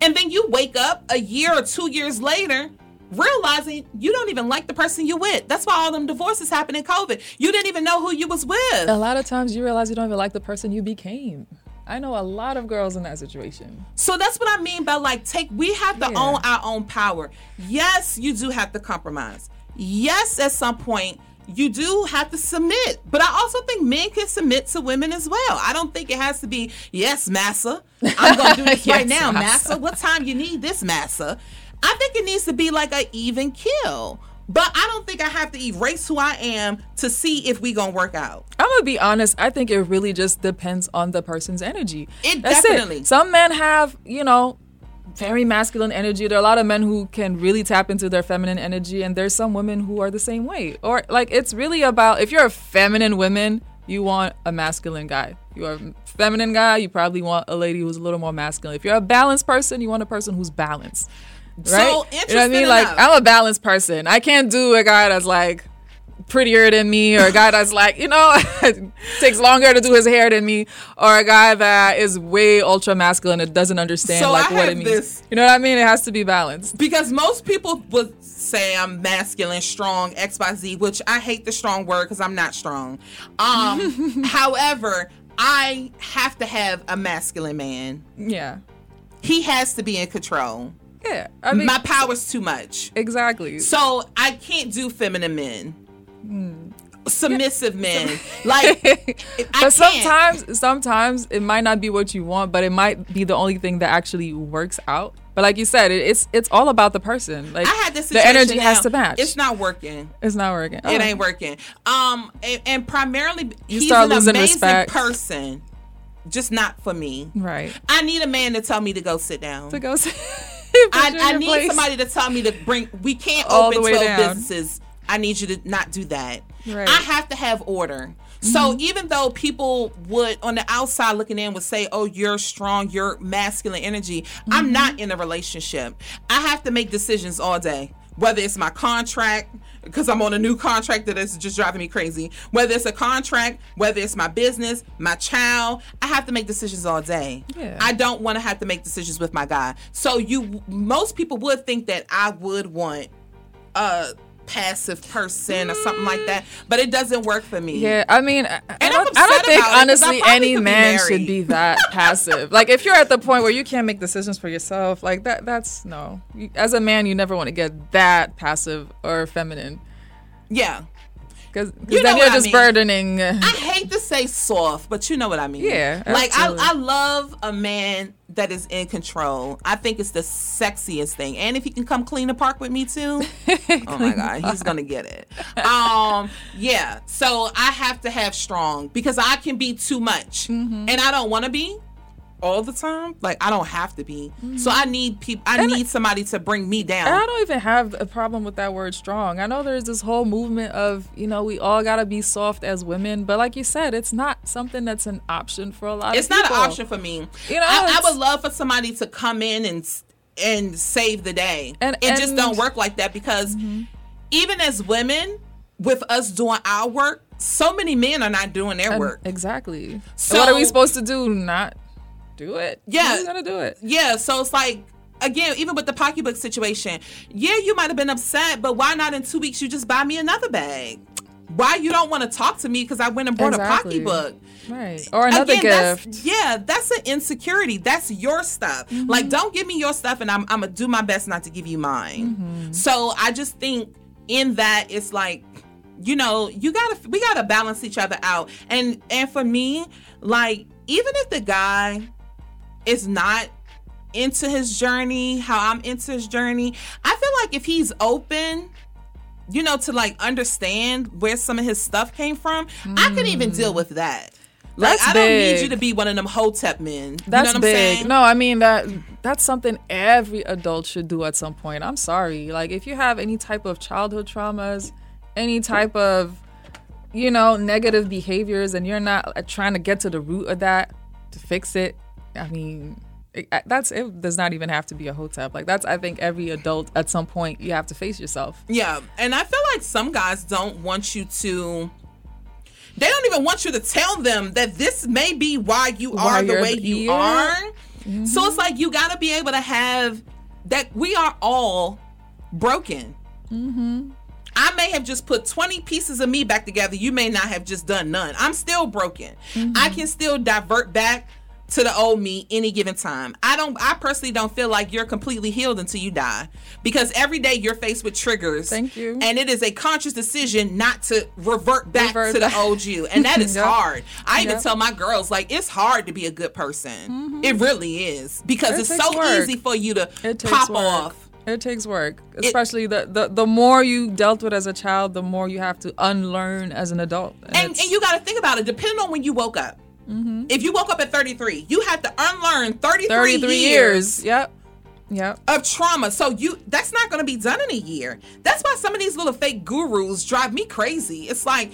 And then you wake up a year or two years later realizing you don't even like the person you with. That's why all them divorces happened in COVID. You didn't even know who you was with. A lot of times you realize you don't even like the person you became. I know a lot of girls in that situation. So that's what I mean by like take we have to Yeah. own our own power. Yes, you do have to compromise. Yes, at some point you do have to submit. But I also think men can submit to women as well. I don't think it has to be, yes, massa. I'm gonna do [LAUGHS] this right now, massa. massa. What time you need this massa? I think it needs to be like a even kill. But I don't think I have to erase who I am to see if we gonna work out. I'm gonna be honest. I think it really just depends on the person's energy. It That's definitely. It. Some men have, you know, very masculine energy. There are a lot of men who can really tap into their feminine energy, and there's some women who are the same way. Or like, it's really about if you're a feminine woman, you want a masculine guy. You're a feminine guy, you probably want a lady who's a little more masculine. If you're a balanced person, you want a person who's balanced. So, Right? you know what I interesting mean? Like. I'm a balanced person. I can't do a guy that's like prettier than me or a guy that's like you know [LAUGHS] takes longer to do his hair than me or a guy that is way ultra masculine and doesn't understand So like I what it means this- you know what i mean it has to be balanced because most people would say I'm masculine, strong, X by Z, which I hate the strong word because I'm not strong. Um, [LAUGHS] however, I have to have a masculine man. yeah He has to be in control. yeah i mean My power's too much. exactly So I can't do feminine men. Submissive men. Like [LAUGHS] I but sometimes sometimes it might not be what you want but it might be the only thing that actually works out but like you said it, it's it's all about the person like I had this the energy has to match It's not working. it's not working It Oh. ain't working. Um, and, and primarily You he's an amazing respect. person, just not for me. right I need a man to tell me to go sit down. to go sit- [LAUGHS] I, put you in I need place. somebody to tell me to bring. We can't All open 12 down. businesses. I need you to not do that. Right. I have to have order. So mm-hmm. even though people would on the outside looking in would say, "Oh, you're strong, you're masculine energy," I'm mm-hmm. not in a relationship. I have to make decisions all day. whether it's my contract because I'm on a new contract that is just driving me crazy. Whether it's a contract, whether it's my business, my child, I have to make decisions all day. Yeah. I don't want to have to make decisions with my guy. So you most people would think that I would want a passive person or something like that, but it doesn't work for me. Yeah, I mean, I, I don't, I don't think about it 'cause I honestly any man should be that [LAUGHS] passive. Like if you're at the point where you can't make decisions for yourself, like that, that's no. As a man, you never want to get that passive or feminine. Yeah. Because You know then you're what I just mean. burdening. I hate to say soft, but you know what I mean. Yeah, Like I. I love a man that is in control. I think it's the sexiest thing. And if he can come clean the park with me too, [LAUGHS] oh my god, he's gonna get it. Um, yeah. So I have to have strong because I can be too much, Mm-hmm. and I don't want to be all the time. Like I don't have to be. So I need people. I Mm-hmm. And- need somebody to bring me down. I don't even have a problem with that word strong. I know there's this whole movement of, you know, we all got to be soft as women. But like you said, it's not something that's an option for a lot it's of people. It's not an option for me. You know, I, I would love for somebody to come in and and save the day. And- it just don't work like that because even as women, with us doing our work, so many men are not doing their And- work. Exactly. So what are we supposed to do? Not do it? Yeah. Going to do it? Yeah, so it's like again, even with the pocketbook situation, yeah, you might have been upset, but why not in two weeks you just buy me another bag? Why you don't want to talk to me because I went and bought Exactly. a pocketbook? Right. Or another Again, gift. That's, yeah, that's an insecurity. That's your stuff. Mm-hmm. Like, don't give me your stuff, and I'm, I'm gonna do my best not to give you mine. Mm-hmm. So I just think in that it's like, you know, you gotta we gotta balance each other out. And and for me, like, even if the guy is not into his journey, how I'm into his journey, I feel like if he's open you know, to like understand where some of his stuff came from, I could even deal with that. Like That's I don't need you to be one of them hotep men. That's you know what I'm big. saying? No, I mean that that's something every adult should do at some point. I'm sorry. Like if you have any type of childhood traumas, any type of you know, negative behaviors and you're not uh, trying to get to the root of that to fix it, I mean, it, that's it does not even have to be a hotep. Like that's I think every adult at some point you have to face yourself. Yeah, and I feel like some guys don't want you to. They don't even want you to tell them that this may be why you Why are the way you yeah. are. So it's like you got to be able to have that. We are all broken. Mm-hmm. I may have just put 20 pieces of me back together. You may not have just done none. I'm still broken. I can still divert back to the old me any given time. I don't I personally don't feel like you're completely healed until you die because every day you're faced with triggers. Thank you. And it is a conscious decision not to revert back Revert to the old you. And that [LAUGHS] is Yep. hard. I even tell my girls like it's hard to be a good person. Mm-hmm. It really is because It it's so work. easy for you to It pop work. off. It takes work, especially the, the the more you dealt with as a child, the more you have to unlearn as an adult. And, it's- and you got to think about it, depending on when you woke up. Mm-hmm. If you woke up at 33, you have to unlearn 33, 33 years, years. Yep. Yep. of trauma. So you that's not going to be done in a year. That's why some of these little fake gurus drive me crazy. It's like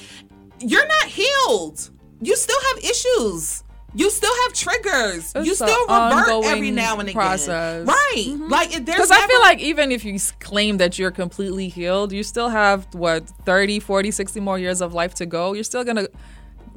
you're not healed. You still have issues. You still have triggers. you It's a still revert every now and again. process. Right. Like it- there's Because I feel like even if you claim that you're completely healed, you still have what 30, 40, 60 more years of life to go. You're still going to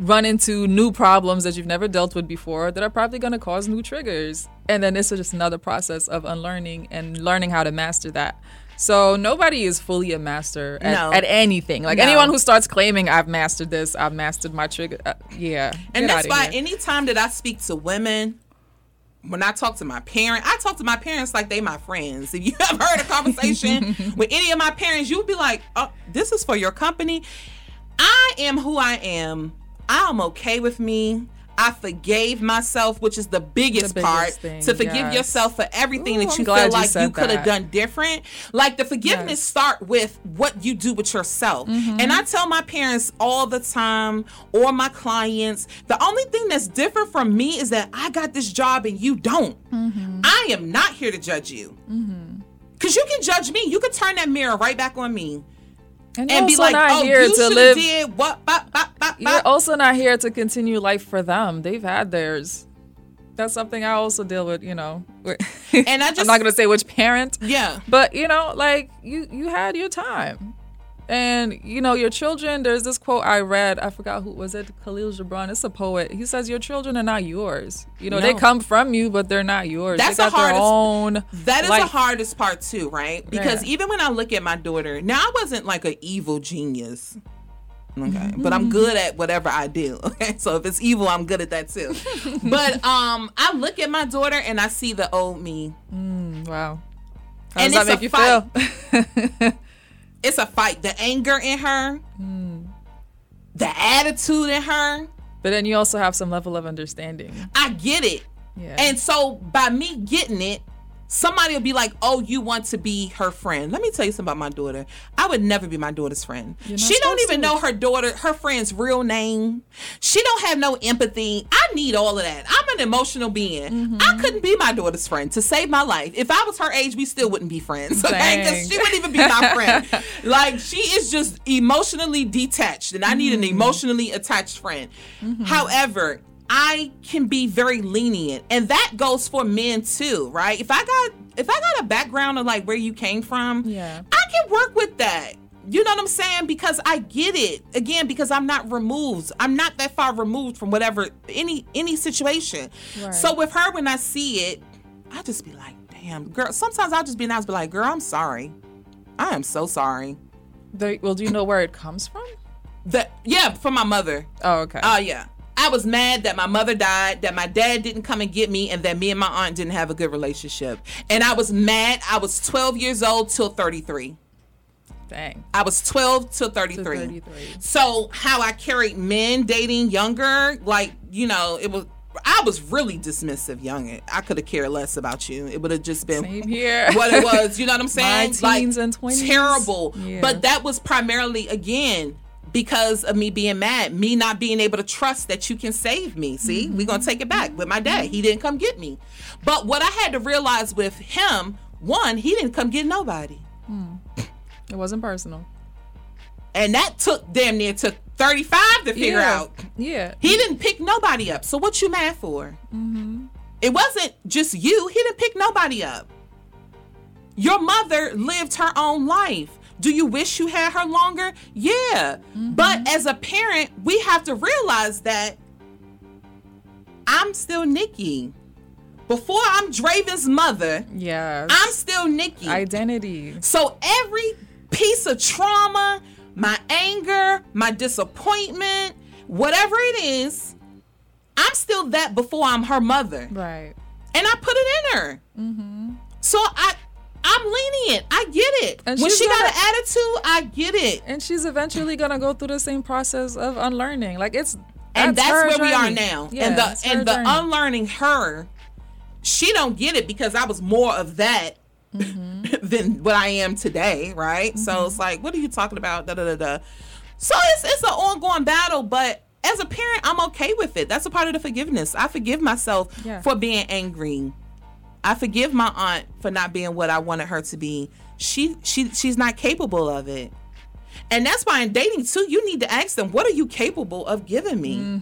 run into new problems that you've never dealt with before that are probably going to cause new triggers. And then this is just another process of unlearning and learning how to master that. So nobody is fully a master at, No. at anything. Like No. anyone who starts claiming I've mastered this, I've mastered my trigger. Uh, yeah. And that's why here. anytime that I speak to women, when I talk to my parent, I talk to my parents like they my friends. If you [LAUGHS] have heard a conversation [LAUGHS] with any of my parents, you'll be like, "Oh, this is for your company." I am who I am. I am okay with me. I forgave myself, which is the biggest, biggest part. thing, to forgive yes. yourself for everything Ooh, that you feel like you said could have done different. Like the forgiveness Yes. start with what you do with yourself. Mhm. And I tell my parents all the time, or my clients, the only thing that's different from me is that I got this job and you don't. Mm-hmm. I am not here to judge you. Cause you can judge me. You can turn that mirror right back on me And, and be like, not "Oh, here you should live. did what?" Bop, bop, bop, You're also not here to continue life for them. They've had theirs. that's something I also deal with. You know, and I just [LAUGHS] I'm not gonna say which parent. Yeah. But you know, like you you had your time. And you know your children. There's this quote I read. I forgot who was it. Khalil Gibran. It's a poet. He says your children are not yours. You know they come from you, but they're not yours. That's they the hardest. own. that is the hardest part too, right? Because Yeah. even when I look at my daughter, now I wasn't like an evil genius. Okay. But I'm good at whatever I do. [LAUGHS] Okay. So if it's evil, I'm good at that too. but [LAUGHS] um I look at my daughter and I see the old me. Mm, wow. How and does that make you fight. feel? [LAUGHS] it's a fight. The anger in her, Hmm. the attitude in her. But then you also have some level of understanding. I get it. Yeah. And so by me getting it, somebody will be like, "Oh, you want to be her friend." Let me tell you something about my daughter. I would never be my daughter's friend. She don't even to. know her daughter, her friend's real name. She don't have no empathy. I need all of that. I'm an emotional being. Mm-hmm. I couldn't be my daughter's friend to save my life. If I was her age, we still wouldn't be friends. [LAUGHS] Okay, because she wouldn't even be my friend. [LAUGHS] like she is just emotionally detached, and I need Mm-hmm. an emotionally attached friend. However, I can be very lenient, and that goes for men too, right? If I got if I got a background of like where you came from, Yeah. I can work with that. You know what I'm saying? Because I get it. Again, because I'm not removed. I'm not that far removed from whatever any any situation. Right. So with her, when I see it, I just be like, damn, girl. Sometimes I'll just be nice, be like, girl, I'm sorry. I am so sorry. They, well, do you know where it comes from? That yeah, from my mother. Oh, okay. Oh yeah. I was mad that my mother died, that my dad didn't come and get me, and that me and my aunt didn't have a good relationship. And I was mad. I was 12 years old till 33. Dang. I was 12 till 33. 33. So how I carried men dating younger, like, you know, it was I was really dismissive young. I could have cared less about you. It would have just been Same here. what it was. You know what I'm [LAUGHS] saying? My teens and 20s. Terrible. Yeah. But that was primarily again because of me being mad, me not being able to trust that you can save me. See, we're gonna mm-hmm. take it back with my dad. He mm-hmm. didn't come get me. But what I had to realize with him, one, he didn't come get nobody. Hmm. It wasn't personal. And that took damn near took 35 to figure Yeah. out. Yeah. He didn't pick nobody up. So what you mad for? Mm-hmm. It wasn't just you. He didn't pick nobody up. Your mother lived her own life. Do you wish you had her longer? Yeah. Mm-hmm. But as a parent, we have to realize that I'm still Nikki. Before I'm Draven's mother, Yes. I'm still Nikki. Identity. So every piece of trauma, my anger, my disappointment, whatever it is, I'm still that before I'm her mother. Right. And I put it in her. Mm-hmm. So I I'm lenient. I get it. And when she got gonna- an attitude, I get it. And she's eventually gonna go through the same process of unlearning. Like it's and that's her where we are now. Yeah, and the and the journey. unlearning her, she don't get it because I was more of that Mm-hmm. [LAUGHS] than what I am today, right? So it's like, what are you talking about? Da da da da. So it's it's an ongoing battle, but as a parent, I'm okay with it. That's a part of the forgiveness. I forgive myself Yeah. for being angry. I forgive my aunt for not being what I wanted her to be. She she she's not capable of it. And that's why in dating too, you need to ask them, what are you capable of giving me?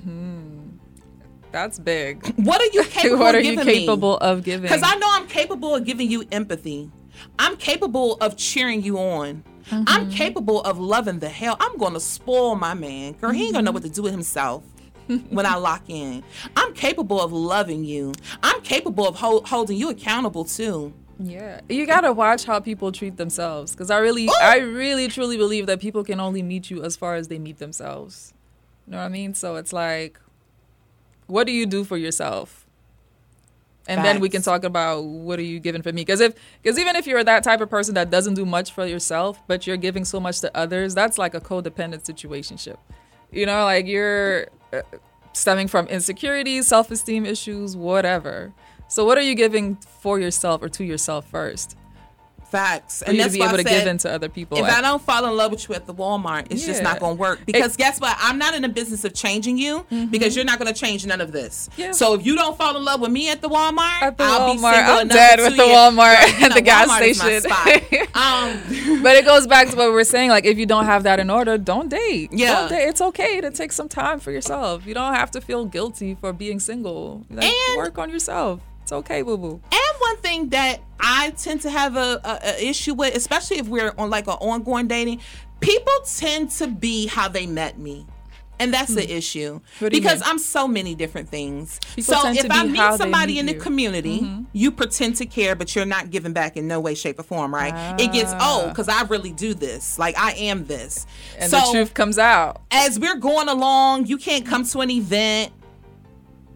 That's big. What are you [LAUGHS] capable what are of you giving me? of giving? Because I know I'm capable of giving you empathy. I'm capable of cheering you on. Mm-hmm. I'm capable of loving the hell. I'm gonna spoil my man. Girl, he ain't gonna know what to do with himself when I lock in. I'm capable of loving you. I'm capable of hol- holding you accountable too. Yeah, you gotta watch how people treat themselves because I really, I really, truly believe that people can only meet you as far as they meet themselves. You know what I mean? So it's like, what do you do for yourself? And then we can talk about what are you giving for me? Because if, because even if you're that type of person that doesn't do much for yourself, but you're giving so much to others, that's like a codependent situationship. You know, like you're Uh, stemming from insecurities, self-esteem issues, whatever. So what are you giving for yourself or to yourself first? Facts. For you to that's be able I to said, give into other people. If I- I don't fall in love with you at the Walmart, it's just not going to work. Because guess what? I'm not in the business of changing you because you're not going to change none of this. Mm-hmm. Yeah. So if you don't fall in love with me at the Walmart, At the I'll be Walmart. single I'm dead with the years- Walmart Girl, [LAUGHS] you at the gas Walmart station. spot. [LAUGHS] um, but it goes back to what we were saying. Like, if you don't have that in order, don't date. Yeah. Don't date. It's okay to take some time for yourself. You don't have to feel guilty for being single. Like, And- work on yourself. It's okay, boo boo. And one thing that I tend to have a, a, a issue with, especially if we're on like an ongoing dating, people tend to be how they met me. And that's the issue. Hmm. What because? I'm so many different things. People so if I meet somebody meet in the community, Mhm. you pretend to care, but you're not giving back in no way, shape, or form, right? It gets Ah. old because I really do this. Like I am this. And so the truth comes out. as we're going along, you can't come to an event.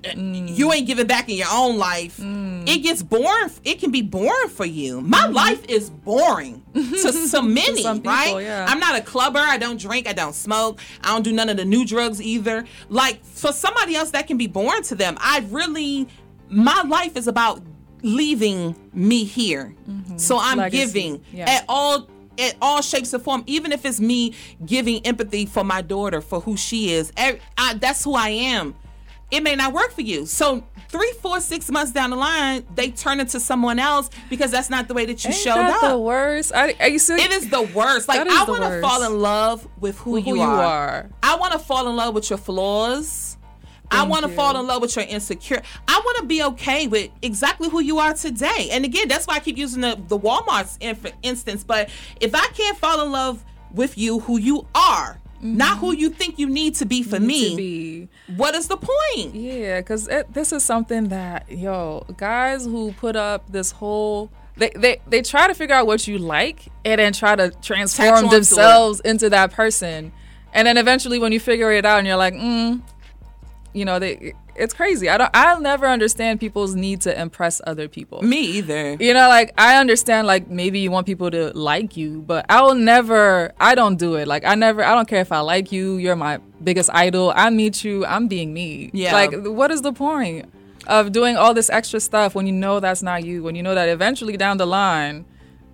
Mm. You ain't giving back in your own life. Mm. It gets boring. It can be boring for you. My mm-hmm. life is boring to [LAUGHS] so many, people, right? yeah. I'm not a clubber. I don't drink. I don't smoke. I don't do none of the new drugs either. Like for somebody else, that can be boring to them. I really, my life is about leaving me here. Mm-hmm. So I'm Legacy, giving yes. at all at all shapes and form even if it's me giving empathy for my daughter for who she is I, that's who i am it may not work for you so three four six months down the line they turn into someone else because that's not the way that you Ain't showed that up the worst? Are, are you serious? it is the worst like i want to fall in love with who, you, who you are. are. i want to fall in love with your flaws I want to fall in love with your insecure. I want to be okay with exactly who you are today. And again, that's why I keep using the the Walmart's inf- instance. But if I can't fall in love with you, who you are, not who you think you need to be for Need me, to be. what is the point? Yeah, because this is something that, yo, guys who put up this whole. They, they, they try to figure out what you like and then try to transform themselves into that person. And then eventually, when you figure it out and you're like, mm, you know, they, it's crazy. I don't. I'll never understand people's need to impress other people. Me either. You know, like I understand, like maybe you want people to like you, but I will never. I don't do it. Like I never. I don't care if I like you. You're my biggest idol. I meet you. I'm being me. Yeah. Like, what is the point of doing all this extra stuff when you know that's not you? When you know that eventually down the line,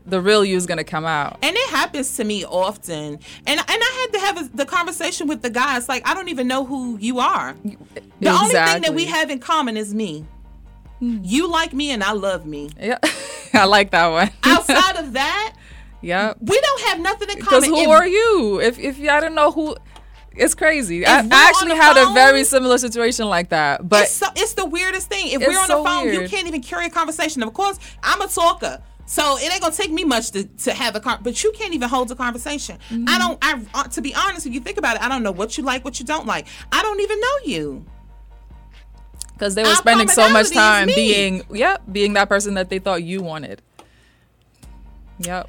the real you is gonna come out. And it happens to me often. And and I had to have a, the conversation with the guys. Like I don't even know who you are. The only thing that we have in common is me. Hmm. You like me and I love me. Yeah, [LAUGHS] I like that one. Outside of [LAUGHS] that, yeah. we don't have nothing in common. Because who If- are you? If if I don't know who, it's crazy. I, I actually had a very similar situation like that, but it's, so, it's the weirdest thing. If we're on so the phone, you can't even carry a conversation. Of course, I'm a talker. So it ain't gonna take me much to, to have a con- but you can't even hold a conversation. Mm-hmm. I don't. I uh, to be honest, if you think about it, I don't know what you like, what you don't like. I don't even know you. because they were Our spending so much time being, yep, being that person that they thought you wanted. Yep.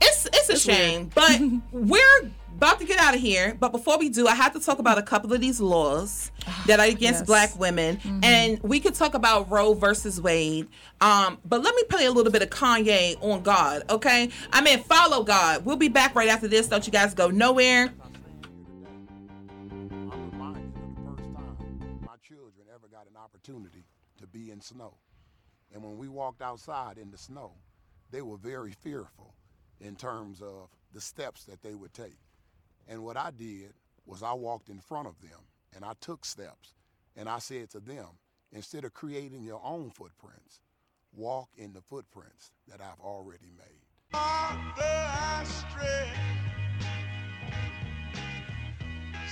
It's it's a shame, but [LAUGHS] we're about to get out of here. But before we do, I have to talk about a couple of these laws that are against Yes. black women, and we could talk about Roe versus Wade. Um, but let me play a little bit of Kanye on God, okay? I mean, follow God. We'll be back right after this. Don't you guys go nowhere. I'm reminded of the first time my children ever got an opportunity to be in snow. And when we walked outside in the snow, they were very fearful in terms of the steps that they would take. And what I did was I walked in front of them and I took steps and I said to them, instead of creating your own footprints, walk in the footprints that I've already made.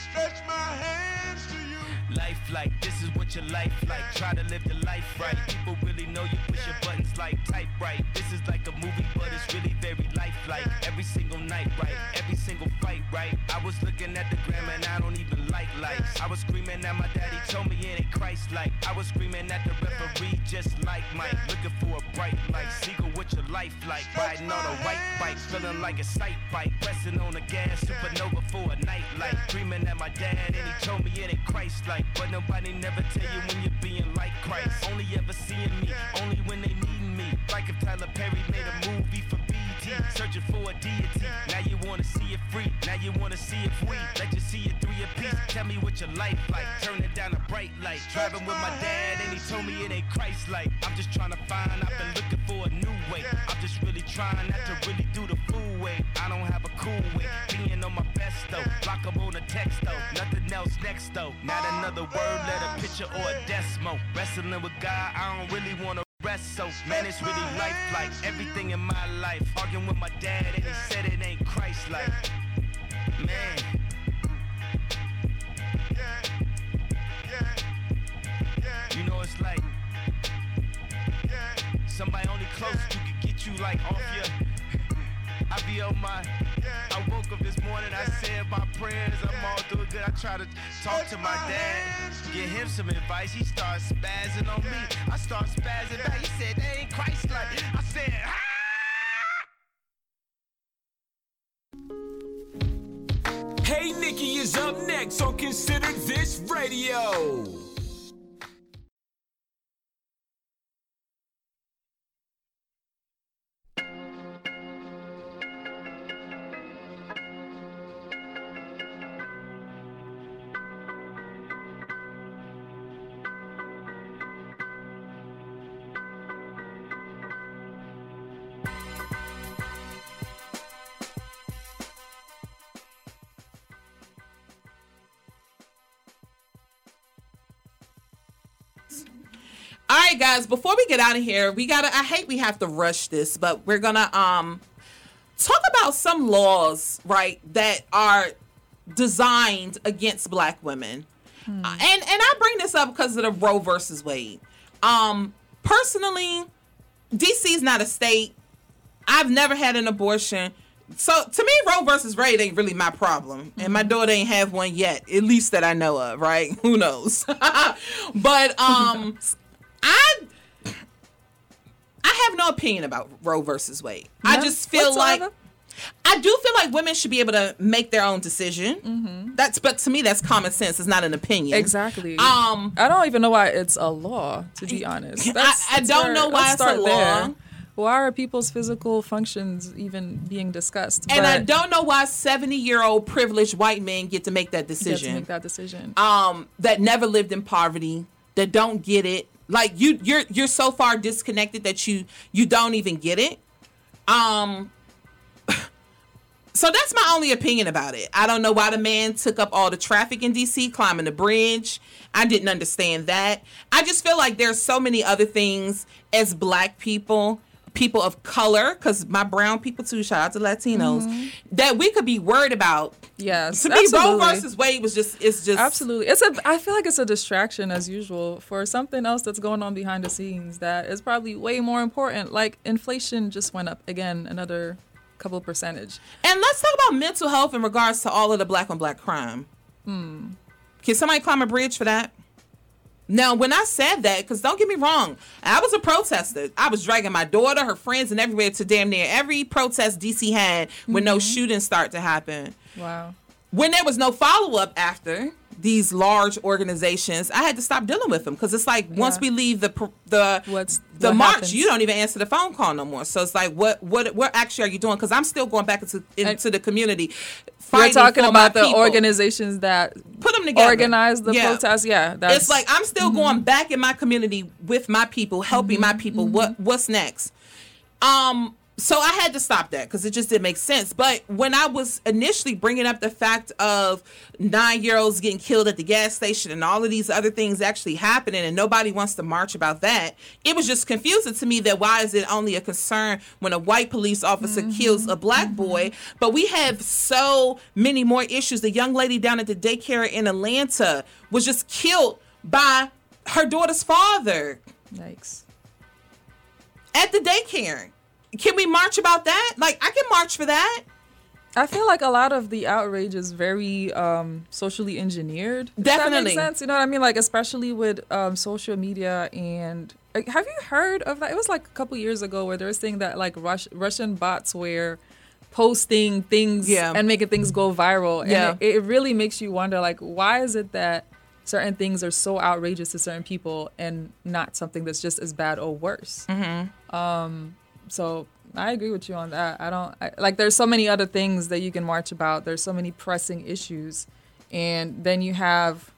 Stretch my hands to you. Life like this is what your life like. Try to live the life right. People really know you push your buttons like type right. This is like a movie, but it's really very lifelike. Every single night, right? Every single fight, right? I was looking at the gram and I don't even like lights. I was screaming at my daddy, told me it ain't Christ like. I was screaming at the referee, just like Mike. Looking for a bright light. Seagull, what your life like? Riding on a white bike, feeling like a sight bike. Pressing on the gas, supernova for a night light. Dreaming at my dad and he told me it ain't Christ like. But nobody never tell you when you're being like Christ. Only ever seeing me, only when they need me. Like if Tyler Perry made a movie for BT, searching for a deity. You wanna see if we let you see it through your piece. Tell me what your life like, turning down a bright light. Driving with my dad and he told me it ain't Christ like. I'm just trying to find, I've been looking for a new way. I'm just really trying not to really do the fool way. I don't have a cool way. Being on my best though. Lock up on a text though. Nothing else next though. Not another word, let a picture or a decimal. Wrestling with God, I don't really wanna rest so man it's really life like everything in my life arguing with my dad and he said it ain't christ like man you know it's like somebody only close get you like off I be on my I woke up this morning, I said my prayers, I'm all doing good. I try to talk to my dad, get him some advice. He starts spazzing on me. I start spazzing back. He said, that ain't Christ like. I said, ah! Nikki is up next on Consider This Radio. All right, guys. Before we get out of here, we gotta. I hate we have to rush this, but we're gonna um talk about some laws, right, that are designed against Black women. Uh, and and I bring this up because of the Roe versus Wade. Um, personally, DC is not a state. I've never had an abortion. So to me, Roe versus Wade ain't really my problem, and my daughter ain't have one yet, at least that I know of. Right? [LAUGHS] Who knows? [LAUGHS] but um, [LAUGHS] I I have no opinion about Roe versus Wade. I just feel like? I do feel like women should be able to make their own decision. That's but to me that's common sense. It's not an opinion. Exactly. Um, I don't even know why it's a law. To be honest, I- That's- I that's don't know why let's it's a start there. law. Why are people's physical functions even being discussed? And I don't know why seventy year old privileged white men get to make that you get to decision. make that decision. um that never lived in poverty that don't get it like you you're you're so far disconnected that you you don't even get it. Um so that's my only opinion about it. I don't know why the man took up all the traffic in dc climbing the bridge. I didn't understand that. I just feel like there's so many other things as black people people of color because my brown people too shout out to latinos that we could be worried about yes, to me, Roe absolutely. versus Wade was just it's just Absolutely. It's a I feel like it's a distraction as usual for something else that's going on behind the scenes that is probably way more important. Like inflation just went up again another couple percentage. And let's talk about mental health in regards to all of the black on black crime. Hmm. Can somebody climb a bridge for that? Now, when I said that, because don't get me wrong, I was a protester. I was dragging my daughter, her friends, and everywhere to damn near every protest DC had when no shootings start to happen. Wow. When there was no follow up after these large organizations, I had to stop dealing with them because it's like once Yeah. we leave the the What's the what march, happens? you don't even answer the phone call no more. So it's like, what what what actually are you doing? Because I'm still going back into into the community. We're talking about the people. organizations that Put them together. organize the Yeah. protests. Yeah, that's it's like I'm still going back in my community with my people, helping my people. What what's next? Um, so I had to stop that because it just didn't make sense. But when I was initially bringing up the fact of nine year olds getting killed at the gas station and all of these other things actually happening, and nobody wants to march about that, it was just confusing to me that why is it only a concern when a white police officer mm-hmm. kills a black mm-hmm. boy? But we have so many more issues. The young lady down at the daycare in Atlanta was just killed by her daughter's father Yikes. at the daycare. Can we march about that? Like, I can march for that. I feel like a lot of the outrage is very um, socially engineered. Definitely. sense. You know what I mean? Like especially with um, social media and like, have you heard of that? It was like a couple years ago where they were saying that like Rus- Russian bots were posting things Yeah. and making things go viral. And Yeah. it, it really makes you wonder like why is it that certain things are so outrageous to certain people and not something that's just as bad or worse? Mm-hmm. Um, so I agree with you on that. I don't I, like. There's so many other things that you can march about. There's so many pressing issues, and then you have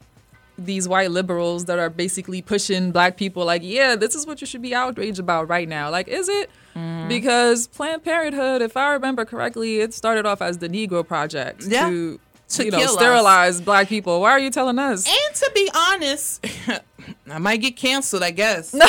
these white liberals that are basically pushing black people like, yeah, this is what you should be outraged about right now. Like, is it? Mm-hmm. Because Planned Parenthood, if I remember correctly, it started off as the Negro Project Yeah. to, To you know, kill us. sterilize black people. Why are you telling us? And to be honest, [LAUGHS] I might get canceled, I guess. [LAUGHS]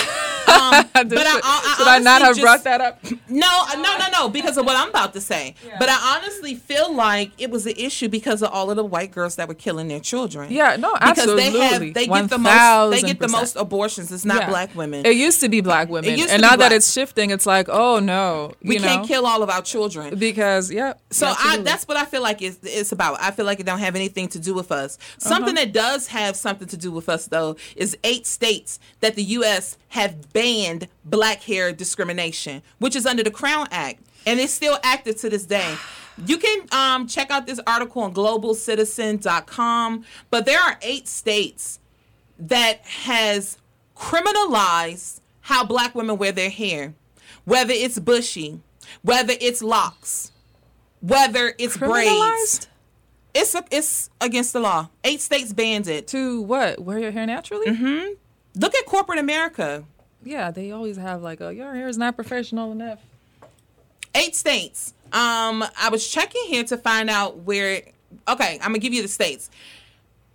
Um, [LAUGHS] but I, I, Should I not have brought that up? No, no, no, no, because of what I'm about to say. But I honestly feel like it was an issue because of all of the white girls that were killing their children. Yeah, no, because they absolutely. have they get the most they get the most abortions. It's not Yeah. black women. It used to be black women, and now that it's shifting, it's like, oh no, we you can't kill all of our children because yeah. So I, that's what I feel like it's, it's about. I feel like it don't have anything to do with us. Something Uh-huh. that does have something to do with us though is eight states that the U.S. have banned black hair discrimination, which is under the Crown Act, and it's still active to this day. You can um, check out this article on globalcitizen.com, but there are eight states that has criminalized how black women wear their hair, whether it's bushy, whether it's locks, whether it's braids. It's a, it's against the law. Eight states banned it. To what? Wear your hair naturally? Mm-hmm. Look at corporate America. Yeah, they always have like, oh, your hair is not professional enough. Eight states. Um, I was checking here to find out where. Okay, I'm gonna give you the states.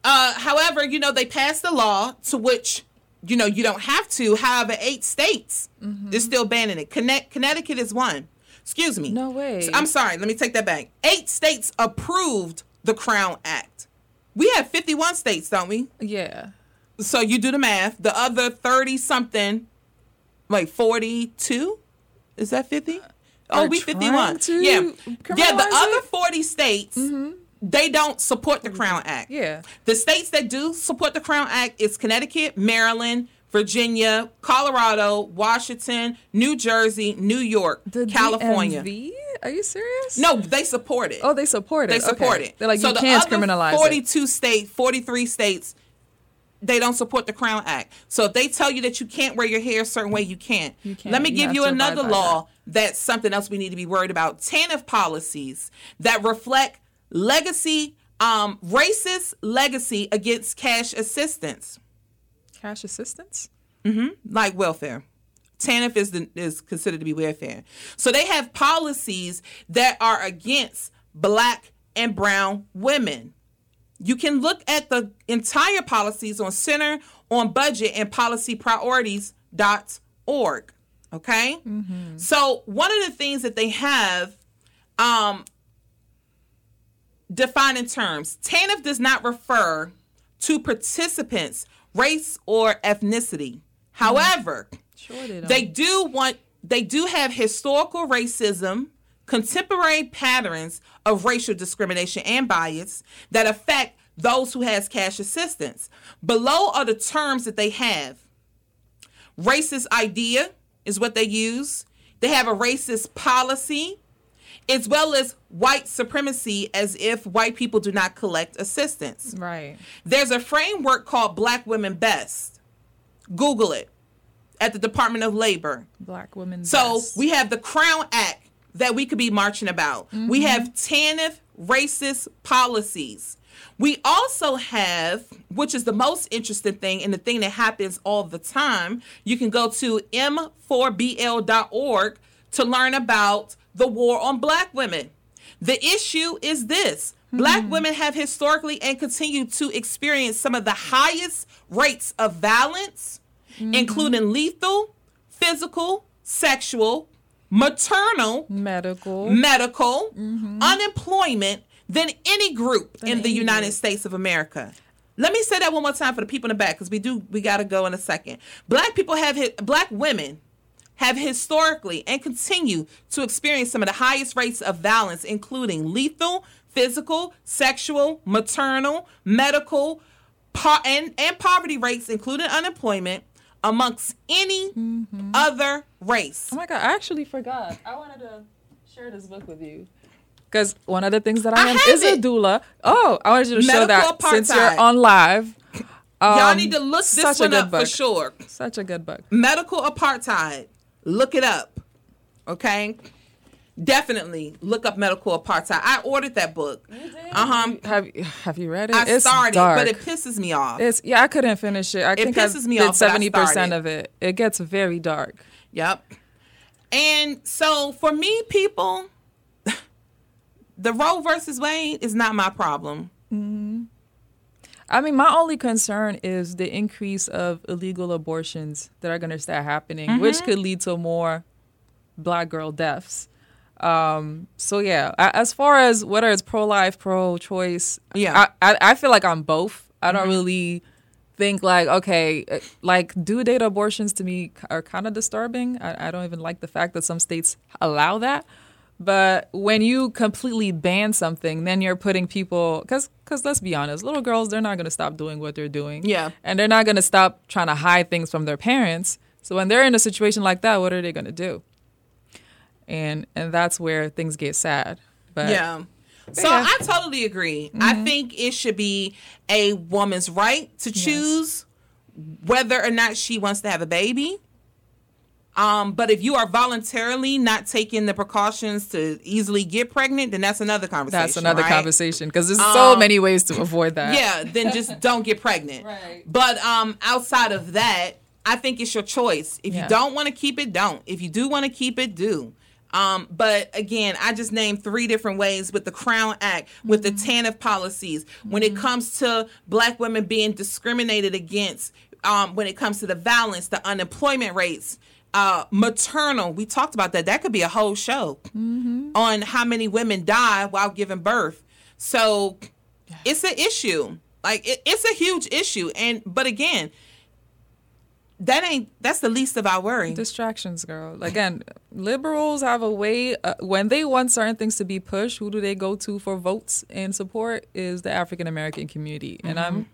Uh, however, you know they passed a law to which you know you don't have to. However, eight states is still banning it. Connect, Connecticut is one. Excuse me. No way. I'm sorry. Let me take that back. Eight states approved the Crown Act. We have 51 states, don't we? Yeah. So you do the math. The other 30 something, like 42, is that 50? Oh, we 51. to Yeah. Yeah, the other 40 states, they don't support the Crown Act. Yeah. The states that do support the Crown Act is Connecticut, Maryland, Virginia, Colorado, Washington, New Jersey, New York, California. DMV? Are you serious? No, they support it. Oh, they support it. They support Okay. it. They're like, so you the can't other criminalize it. 42 states, 43 states, they don't support the Crown Act. So if they tell you that you can't wear your hair a certain way, you can't. You can't. Let me You give you another law that's something else we need to be worried about. TANF policies that reflect legacy, um, racist legacy against cash assistance. Cash assistance? hmm Like welfare. TANF is the, is considered to be welfare. So they have policies that are against black and brown women. You can look at the entire policies on Center on Budget and Policy Priorities.org. Okay? So one of the things that they have um defining terms. TANF does not refer to participants' race or ethnicity. However, Sure they they do want they do have historical racism, contemporary patterns of racial discrimination and bias that affect those who has cash assistance. Below are the terms that they have. Racist idea is what they use. They have a racist policy, as well as white supremacy, as if white people do not collect assistance. Right. There's a framework called Black Women Best. Google it at the Department of Labor. Black women. So best. we have the Crown Act that we could be marching about. We mm-hmm. have TANF racist policies. We also have, which is the most interesting thing and the thing that happens all the time, you can go to m4bl.org to learn about the war on black women. The issue is this black women have historically and continue to experience some of the highest rates of violence, including lethal, physical, sexual, maternal, medical, medical, unemployment than any group in the United States of America. Let me say that one more time for the people in the back because we do we got to go in a second. Black people have hit, black women have historically and continue to experience some of the highest rates of violence, including lethal, physical, sexual, maternal, medical, po- and, and poverty rates, including unemployment, amongst any other race. Oh my god, I actually forgot. I wanted to share this book with you. Because one of the things that I, I am is a doula. Oh, I wanted you to show Medical that since you're on live. Y'all Um, need to look this one up for sure. Such a good book. Medical apartheid. Look it up. Okay? definitely look up medical apartheid. I ordered that book. Uh huh. Have Have you read it? I it's started, dark. but it pisses me off. It's yeah, I couldn't finish it. I It think I pisses me did off, seventy percent of it. It gets very dark. Yep. And so for me, people, [LAUGHS] the Roe versus Wade is not my problem. I mean, my only concern is the increase of illegal abortions that are going to start happening, which Mhm. could lead to more black girl deaths. Um, so yeah, as far as whether it's pro life, pro choice, Yeah. I, I I feel like I'm both. I don't Mhm. really think like okay, uh, like due date abortions to me are kind of disturbing. I, I don't even like the fact that some states allow that. But when you completely ban something, then you're putting people because because let's be honest, little girls they're not going to stop doing what they're doing. Yeah. and they're not going to stop trying to hide things from their parents. So when they're in a situation like that, what are they going to do? And and that's where things get sad. But yeah. So Yeah. I totally agree. I Mhm. think it should be a woman's right to choose whether or not she wants to have a baby. Um, but if you are voluntarily not taking the precautions to easily get pregnant, then that's another conversation. that's another right? conversation because there's so Um, many ways to avoid that. Yeah, then just [LAUGHS] don't get pregnant. Right. But um, outside of that, I think it's your choice. If Yeah. you don't want to keep it, don't. If you do want to keep it, do. Um, but again, I just named three different ways with the Crown Act, with the TANF policies, when it comes to black women being discriminated against, um, when it comes to the violence, the unemployment rates, uh, maternal. We talked about that. That could be a whole show on how many women die while giving birth. So it's an issue. Like it, it's a huge issue. And but again, that ain't that's the least of our worry. Distractions, girl. Again, liberals have a way uh, when they want certain things to be pushed. Who do they go to for votes and support? Is the African American community, and I'm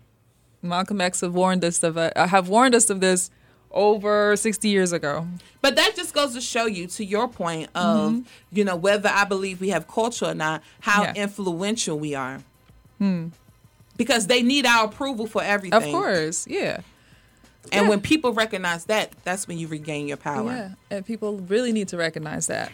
Malcolm X have warned us of uh, have warned us of this over sixty years ago. But that just goes to show you, to your point of, Mhm. you know, whether I believe we have culture or not, how Yeah. influential we are. Hmm. Because they need our approval for everything. Of course, yeah. And when people recognize that, that's when you regain your power. Yeah, and people really need to recognize that,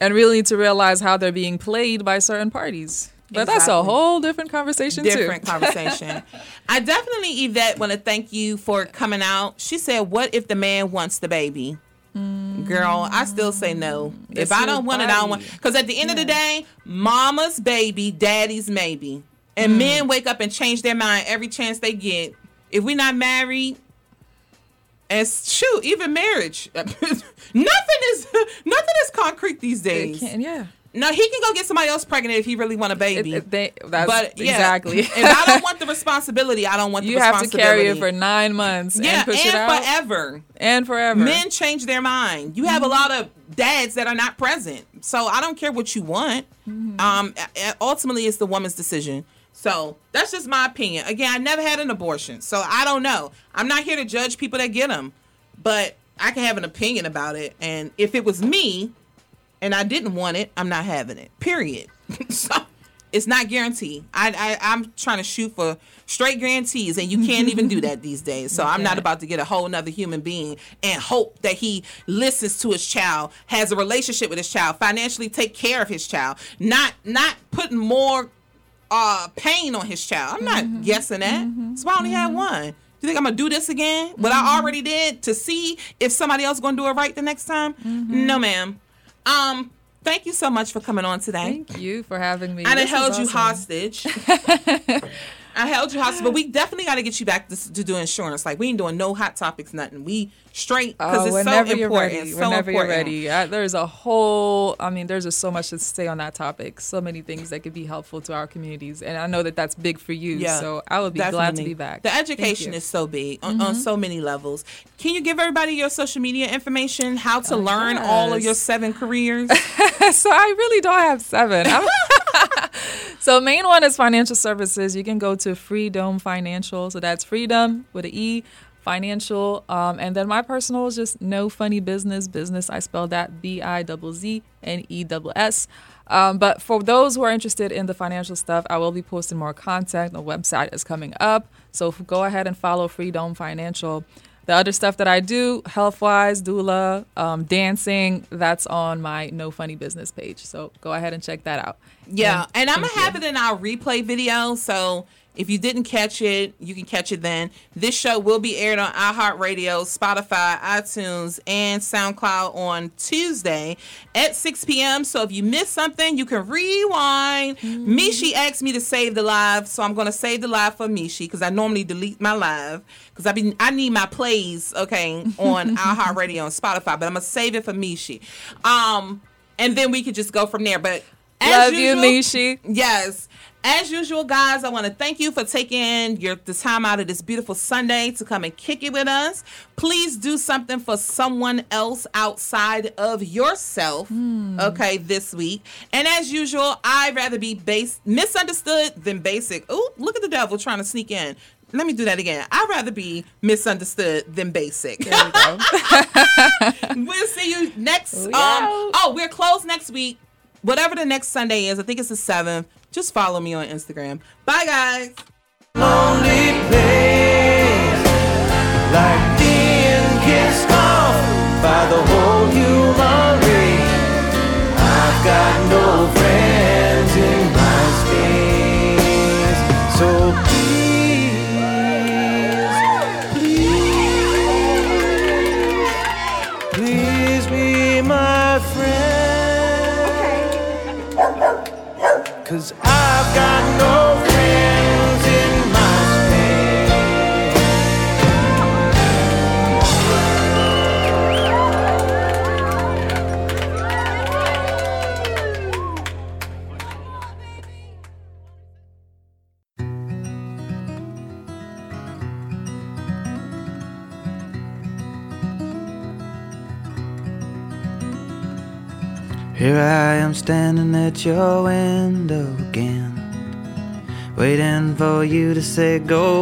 and really need to realize how they're being played by certain parties. But that's a whole different conversation too. different conversation. [LAUGHS] I definitely, Yvette, want to thank you for coming out. She said, "What if the man wants the baby?" Girl, I still say no. if I don't want it, I don't want. Because at the end of the day, mama's baby, daddy's maybe. And Mm. men wake up and change their mind every chance they get. If we're not married, and shoot, even marriage, [LAUGHS] nothing is [LAUGHS] nothing is concrete these days. can- yeah. No, he can go get somebody else pregnant if he really want a baby. they- that's but yeah, exactly. [LAUGHS] if I don't want the responsibility, I don't want the You have to responsibility. carry it for nine months yeah, and push it out forever. and forever. Men change their mind. You have a lot of dads that are not present, so I don't care what you want. Mm-hmm. Um, ultimately, it's the woman's decision. So that's just my opinion. Again, I never had an abortion, so I don't know. I'm not here to judge people that get them, but I can have an opinion about it. And if it was me, and I didn't want it, I'm not having it. Period. [LAUGHS] so it's not guaranteed. I, I I'm trying to shoot for straight guarantees, and you can't even do that [LAUGHS] these days. So I'm not about to get a whole nother human being and hope that he listens to his child, has a relationship with his child, financially take care of his child, not not putting more uh pain on his child. I'm not mm-hmm. guessing that. Mm-hmm. That's why I only had mm-hmm. one. Do You think I'm gonna do this again? What I already did to see if somebody else gonna do it right the next time? No, ma'am. Um, thank you so much for coming on today. Thank you for having me. I This is held you hostage. [LAUGHS] I held you hostage, but we definitely got to get you back to, to do insurance. Like we ain't doing no hot topics, nothing. We straight because Oh, it's whenever so you're important. ready. so whenever important. you're ready. Uh, there's a whole. I mean, there's just so much to say on that topic. So many things that could be helpful to our communities, and I know that that's big for you. Yeah, So I would be glad to be back. The education is so big on, on Mhm. so many levels. Can you give everybody your social media information? How to Oh, learn all of your seven careers? [LAUGHS] so I really don't have seven. [LAUGHS] [LAUGHS] So main one is financial services. You can go to Freedom Financial. So that's Freedom with an E financial. Um, and then my personal is just no funny business. Business I spell that B I double Z N E double S. Um, but for those who are interested in the financial stuff, I will be posting more content. The website is coming up. So go ahead and follow Freedom Financial. The other stuff that I do, health wise, doula, um, dancing, that's on my No Funny Business page. So go ahead and check that out. Yeah, and, I'm gonna have it in our replay video. So if you didn't catch it, you can catch it then. This show will be aired on iHeartRadio, Spotify, iTunes, and SoundCloud on Tuesday at 6 p.m. So if you missed something, you can rewind. Mishi asked me to save the live, so I'm gonna save the live for Mishi because I normally delete my live because I be I need my plays okay on [LAUGHS] iHeartRadio and Spotify, but I'm gonna save it for Mishi. Um, and then we could just go from there. But as Love you, usual- Mishi. Yes. As usual, guys, I want to thank you for taking your the time out of this beautiful Sunday to come and kick it with us. Please do something for someone else outside of yourself. Okay, this week. And as usual, I'd rather be base misunderstood than basic. Oh, look at the devil trying to sneak in. Let me do that again. I'd rather be misunderstood than basic. [LAUGHS] we'll see you next. We um, oh, we're closed next week. Whatever the next Sunday is, I think it's the seventh. Just follow me on Instagram. Bye, guys. lonely place Like being kissed off by the whole human race I've got no Cause I've Here I am standing at your window again, waiting for you to say go away.